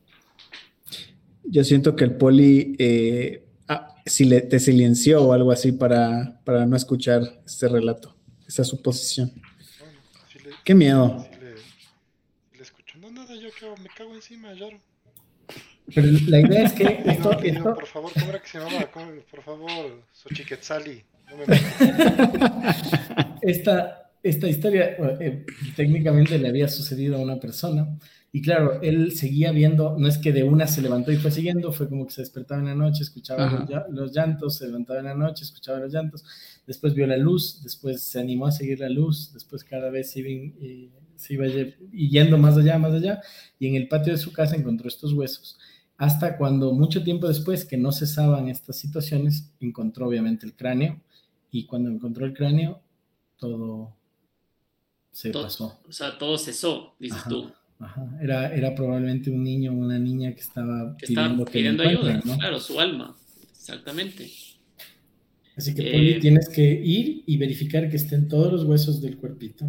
Yo siento que el poli eh, ah, te silenció o algo así para, para no escuchar este relato, esa suposición. Qué miedo. le, escucho. No, nada, yo me cago encima, lloro. Pero la idea es que esto, por favor, ¿cómo era que se llamaba? Por favor, Xochiquetzali. No me esta, esta historia eh, técnicamente le había sucedido a una persona. Y claro, él seguía viendo, no es que de una se levantó y fue siguiendo, fue como que se despertaba en la noche, escuchaba los, llantos, se levantaba en la noche, escuchaba los llantos, después vio la luz, después se animó a seguir la luz, después cada vez iba, eh, se iba yendo más allá, más allá, y en el patio de su casa encontró estos huesos hasta cuando mucho tiempo después que no cesaban estas situaciones, encontró obviamente el cráneo y cuando encontró el cráneo, todo se pasó. O sea, todo cesó, dices tú. Era, era probablemente un niño o una niña que estaba pidiendo, ayuda, claro, su alma, exactamente. Así que, Poli, eh, tienes que ir y verificar que estén todos los huesos del cuerpito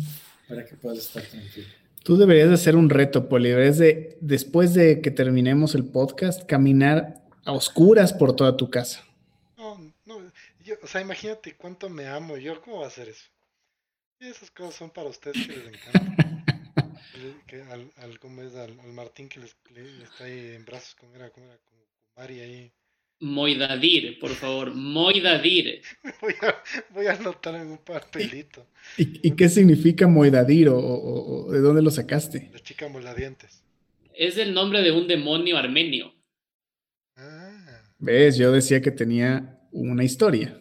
para que puedas estar tranquilo. Tú deberías de hacer un reto, Poli. Deberías de, después de que terminemos el podcast, caminar a oscuras por toda tu casa. No, no, o sea, imagínate cuánto me amo yo. ¿Cómo va a hacer eso? esas cosas son para ustedes que les encantan. Que, al, al, ¿cómo es? Al, Martín que les, le, está ahí en brazos con, era, con, era, con, Mari ahí. Moidadir, por favor, Moidadir. voy, a, voy a anotar en un papelito. ¿Y, y qué significa Moidadir o, o, o, de dónde lo sacaste? La chica moladientes. Es el nombre de un demonio armenio. Ah. ¿Ves? Yo decía que tenía una historia.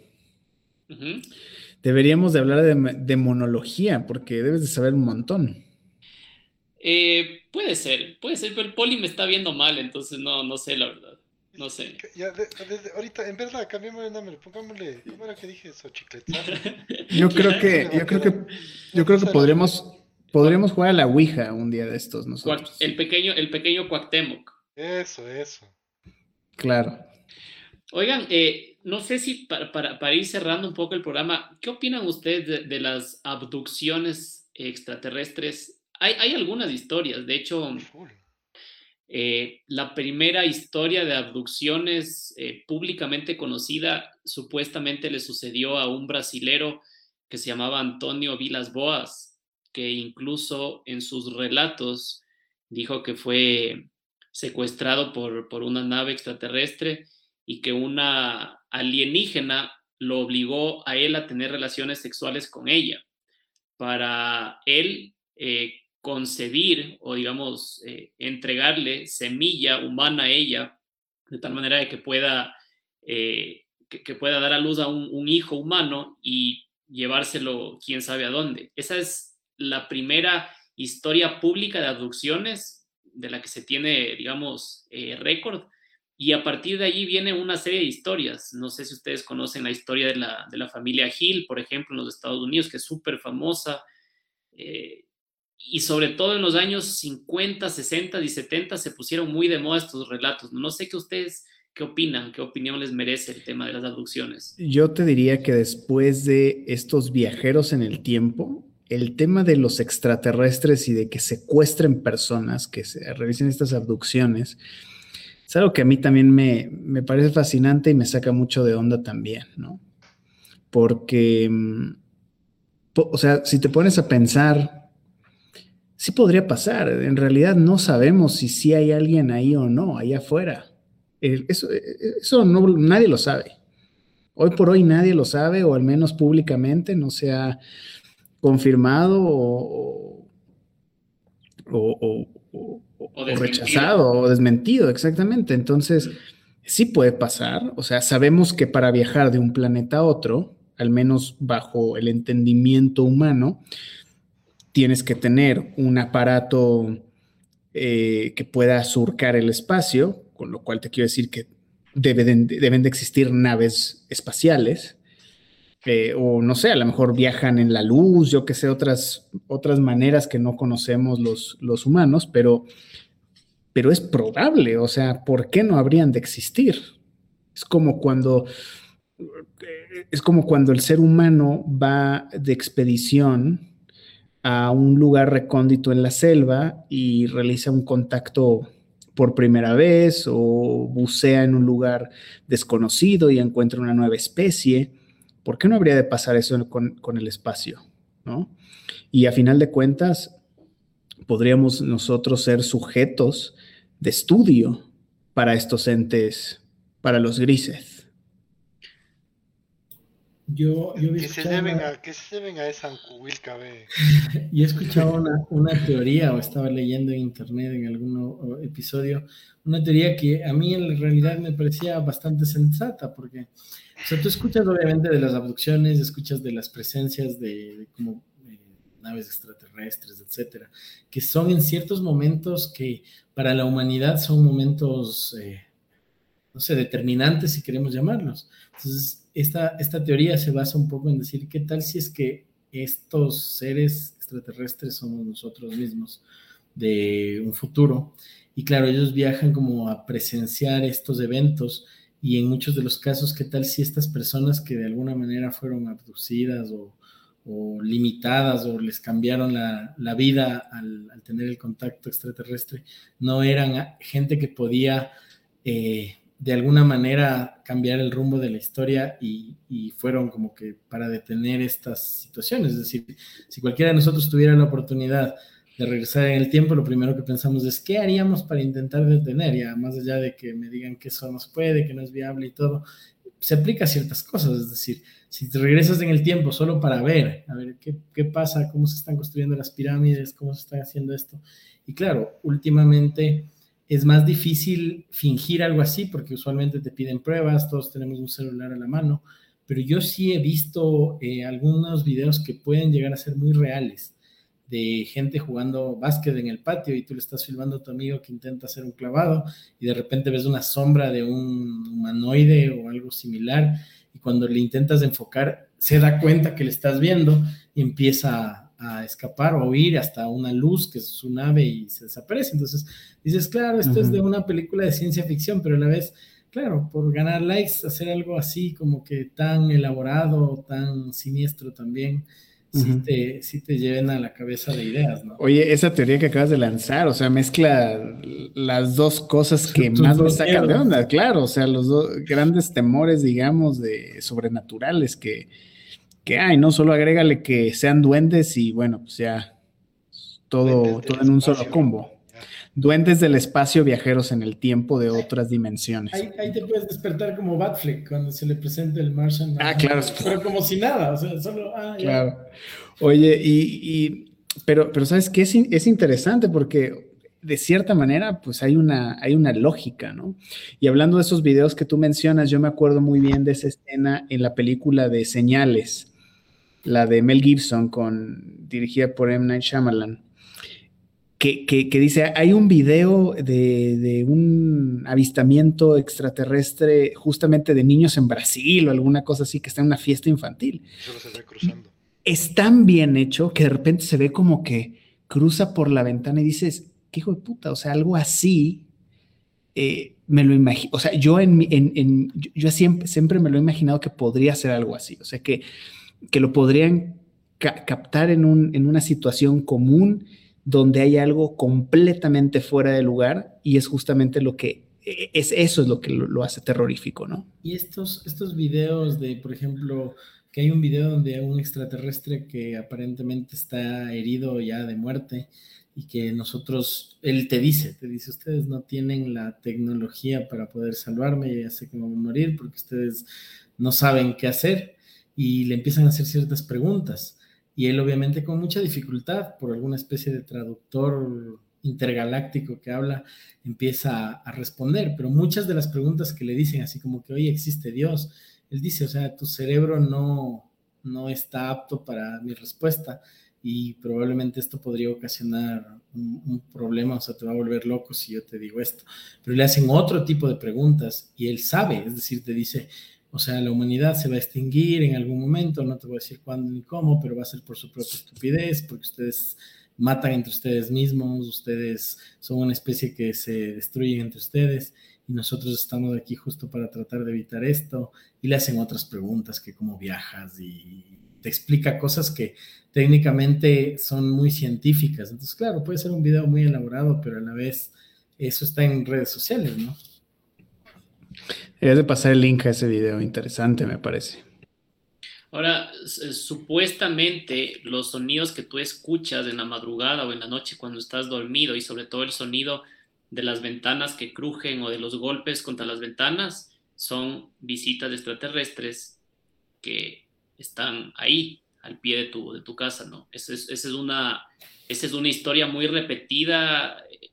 Deberíamos de hablar de, de, monología, porque debes de saber un montón. Eh, puede ser, puede ser, pero el poli me está viendo mal, entonces no, no sé la verdad. No sé. Ya, ahorita, en verdad, cambiemos el nombre, pongámosle, ¿cómo era que dije eso? Yo creo que, yo creo que, yo creo que podríamos, podríamos jugar a la Ouija un día de estos nosotros. El pequeño, el pequeño Cuauhtémoc. Eso, eso. Claro. Oigan, eh, no sé si para, para, para, ir cerrando un poco el programa, ¿qué opinan ustedes de, de las abducciones extraterrestres? Hay, hay, algunas historias, de hecho, eh, la primera historia de abducciones eh, públicamente conocida supuestamente le sucedió a un brasilero que se llamaba Antonio Vilas Boas, que incluso en sus relatos dijo que fue secuestrado por, por una nave extraterrestre y que una alienígena lo obligó a él a tener relaciones sexuales con ella. Para él, eh, concebir o, digamos, eh, entregarle semilla humana a ella, de tal manera de que pueda, eh, que, pueda dar a luz a un, un, hijo humano y llevárselo quién sabe a dónde. Esa es la primera historia pública de abducciones de la que se tiene, digamos, eh, récord. Y a partir de allí viene una serie de historias. No sé si ustedes conocen la historia de la, de la familia Hill, por ejemplo, en los Estados Unidos, que es súper famosa. Eh, y sobre todo en los años 50, 60 y 70 se pusieron muy de moda estos relatos. No sé qué ustedes, qué opinan, qué opinión les merece el tema de las abducciones. Yo te diría que después de estos viajeros en el tiempo, el tema de los extraterrestres y de que secuestren personas, que se realicen estas abducciones, es algo que a mí también me, me parece fascinante y me saca mucho de onda también, ¿no? Porque, mm, o sea, si te pones a pensar, sí podría pasar. En realidad no sabemos si sí hay alguien ahí o no, allá afuera. Eso, eso no, nadie lo sabe. Hoy por hoy nadie lo sabe, o al menos públicamente no se ha confirmado o, o, o, o rechazado o desmentido, exactamente. Entonces, sí puede pasar. O sea, sabemos que para viajar de un planeta a otro, al menos bajo el entendimiento humano, tienes que tener un aparato eh, que pueda surcar el espacio, con lo cual te quiero decir que deben, de existir naves espaciales. Eh, o no sé, a lo mejor viajan en la luz, yo que sé, otras, otras maneras que no conocemos los, los humanos, pero, pero es probable, o sea, ¿por qué no habrían de existir? Es como cuando es como cuando el ser humano va de expedición a un lugar recóndito en la selva y realiza un contacto por primera vez o bucea en un lugar desconocido y encuentra una nueva especie. ¿Por qué no habría de pasar eso con, el espacio? ¿no? Y a final de cuentas, podríamos nosotros ser sujetos de estudio para estos entes, para los grises. Yo, yo ¿Qué, se deben a, ¿Qué se deben a esa ancubilcabe? yo he escuchado una, una, teoría o estaba leyendo en internet en algún episodio, una teoría que a mí en realidad me parecía bastante sensata, porque o sea, tú escuchas obviamente de las abducciones, escuchas de las presencias de, de como naves extraterrestres, etcétera, que son en ciertos momentos que para la humanidad son momentos, eh, no sé, determinantes si queremos llamarlos. Entonces, esta, esta teoría se basa un poco en decir, ¿qué tal si es que estos seres extraterrestres somos nosotros mismos de un futuro? Y claro, ellos viajan como a presenciar estos eventos y en muchos de los casos, ¿qué tal si estas personas que de alguna manera fueron abducidas o, o limitadas o les cambiaron la, la vida al, tener el contacto extraterrestre, no eran gente que podía eh, de alguna manera cambiar el rumbo de la historia y, fueron como que para detener estas situaciones. Es decir, si cualquiera de nosotros tuviera la oportunidad de de regresar en el tiempo, lo primero que pensamos es qué haríamos para intentar detener, ya más allá de que me digan que eso no se puede, que no es viable y todo, se aplica a ciertas cosas, es decir, si te regresas en el tiempo solo para ver, a ver qué, qué pasa, cómo se están construyendo las pirámides, cómo se está haciendo esto. Y claro, últimamente es más difícil fingir algo así porque usualmente te piden pruebas, todos tenemos un celular a la mano, pero yo sí he visto eh, algunos videos que pueden llegar a ser muy reales de gente jugando básquet en el patio y tú le estás filmando a tu amigo que intenta hacer un clavado y de repente ves una sombra de un humanoide o algo similar y cuando le intentas enfocar se da cuenta que le estás viendo y empieza a, escapar o a huir hasta una luz que es su nave y se desaparece. Entonces dices, claro, esto es de una película de ciencia ficción, pero a la vez, claro, por ganar likes, hacer algo así como que tan elaborado, tan siniestro también sí, te, sí te lleven a la cabeza de ideas, ¿no? Oye, esa teoría que acabas de lanzar, o sea, mezcla las dos cosas que más me sacan de onda, claro, o sea, los dos grandes temores, digamos, de sobrenaturales que, que hay, ¿no? Solo agrégale que sean duendes y bueno, pues ya todo, todo en un solo combo. Duendes del espacio, viajeros en el tiempo de otras dimensiones. Ahí, te puedes despertar como Batfleck cuando se le presenta el Martian. Ah, claro. Pero como si nada, o sea, solo. Ah, claro. Oye, y, pero, pero sabes que es, es interesante porque de cierta manera, pues hay una, hay una lógica, ¿no? Y hablando de esos videos que tú mencionas, yo me acuerdo muy bien de esa escena en la película de Señales, la de Mel Gibson, con, dirigida por M. Night Shyamalan que, dice, hay un video de, un avistamiento extraterrestre justamente de niños en Brasil o alguna cosa así, que está en una fiesta infantil. Es tan bien hecho que de repente se ve como que cruza por la ventana y dices, qué hijo de puta, o sea, algo así, eh, me lo imagino, o sea, yo, en, en, yo siempre, siempre me lo he imaginado que podría ser algo así, o sea, que, que lo podrían captar en, un, en una situación común donde hay algo completamente fuera de lugar y es justamente lo que e, es eso es lo que lo, hace terrorífico, ¿no? Y estos, estos videos de, por ejemplo, que hay un video donde hay un extraterrestre que aparentemente está herido ya de muerte y que nosotros, él te dice, te dice, ustedes no tienen la tecnología para poder salvarme, ya sé que me voy a morir porque ustedes no saben qué hacer y le empiezan a hacer ciertas preguntas. Y él obviamente con mucha dificultad por alguna especie de traductor intergaláctico que habla, empieza a, responder, pero muchas de las preguntas que le dicen, así como que, oye, existe Dios, él dice, o sea, tu cerebro no, no está apto para mi respuesta y probablemente esto podría ocasionar un, un, problema, o sea, te va a volver loco si yo te digo esto, pero le hacen otro tipo de preguntas y él sabe, es decir, te dice, o sea, la humanidad se va a extinguir en algún momento, no te voy a decir cuándo ni cómo, pero va a ser por su propia estupidez, porque ustedes matan entre ustedes mismos, ustedes son una especie que se destruyen entre ustedes y nosotros estamos aquí justo para tratar de evitar esto y le hacen otras preguntas que cómo viajas y te explica cosas que técnicamente son muy científicas. Entonces, claro, puede ser un video muy elaborado, pero a la vez eso está en redes sociales, ¿no? Debes de pasar el link a ese video, interesante me parece. Ahora, supuestamente los sonidos que tú escuchas en la madrugada o en la noche cuando estás dormido y sobre todo el sonido de las ventanas que crujen o de los golpes contra las ventanas son visitas extraterrestres que están ahí, al pie de tu, de tu casa, ¿no? Esa es, es una, esa es una historia muy repetida eh,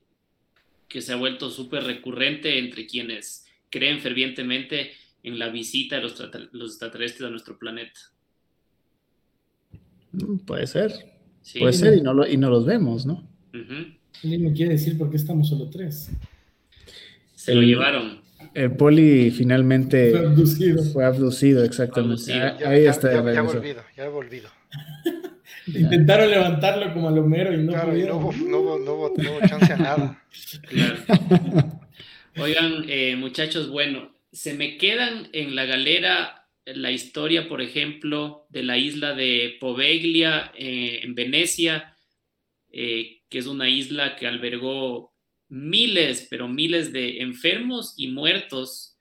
que se ha vuelto súper recurrente entre quienes creen fervientemente en la visita de los, extraterrestres a nuestro planeta. Mm, puede ser. Puede ser y no, y no los vemos, ¿no? me quiere decir por qué estamos solo tres. Se lo llevaron. El poli finalmente fue abducido. Fue abducido, exactamente. Ahí está. Ya, ya, volvido, ya he volvido. Intentaron levantarlo como al Homero y no pudieron. no, hubo, no, hubo, no hubo chance a nada. Claro. Oigan, eh, muchachos, bueno, se me quedan en la galera la historia, por ejemplo, de la isla de Poveglia eh, en Venecia, eh, que es una isla que albergó miles, pero miles de enfermos y muertos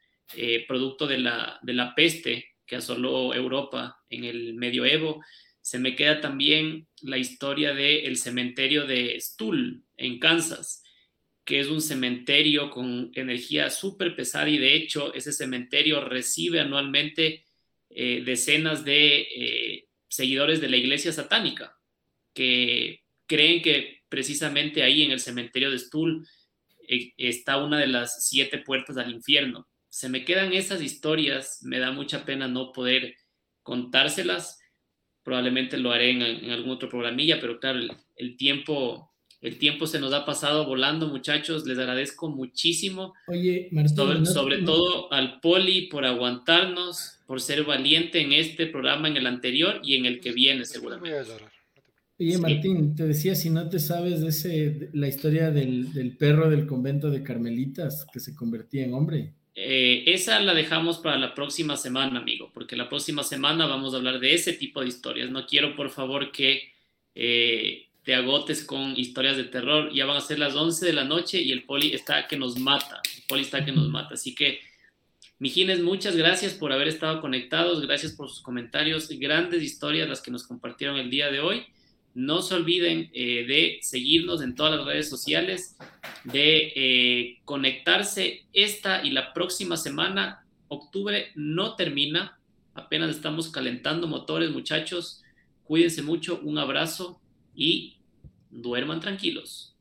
producto de la, de la peste que asoló Europa en el medioevo. Se me queda también la historia del cementerio de Stull en Kansas, que es un cementerio con energía súper pesada y de hecho ese cementerio recibe anualmente eh, decenas de eh, seguidores de la iglesia satánica que creen que precisamente ahí en el cementerio de Stull eh, está una de las siete puertas al infierno. Se me quedan esas historias, me da mucha pena no poder contárselas. Probablemente lo haré en, algún otro programilla, pero claro, el tiempo el tiempo se nos ha pasado volando, muchachos. Les agradezco muchísimo. Oye, sobre, todo al Poli por aguantarnos, por ser valiente en este programa, en el anterior y en el que viene, seguramente. Oye, Martín, te decía, si no te sabes de ese, la historia del, perro del convento de Carmelitas que se convertía en hombre. Eh, esa la dejamos para la próxima semana, amigo, porque la próxima semana vamos a hablar de ese tipo de historias. No quiero, por favor, que eh, te agotes con historias de terror. Ya van a ser las 11 de la noche y el poli está que nos mata. El poli está que nos mata. Así que, Mijines, muchas gracias por haber estado conectados. Gracias por sus comentarios. Grandes historias las que nos compartieron el día de hoy. No se olviden eh, de seguirnos en todas las redes sociales, de eh, conectarse esta y la próxima semana. Octubre no termina, apenas estamos calentando motores, muchachos. Cuídense mucho, un abrazo y duerman tranquilos.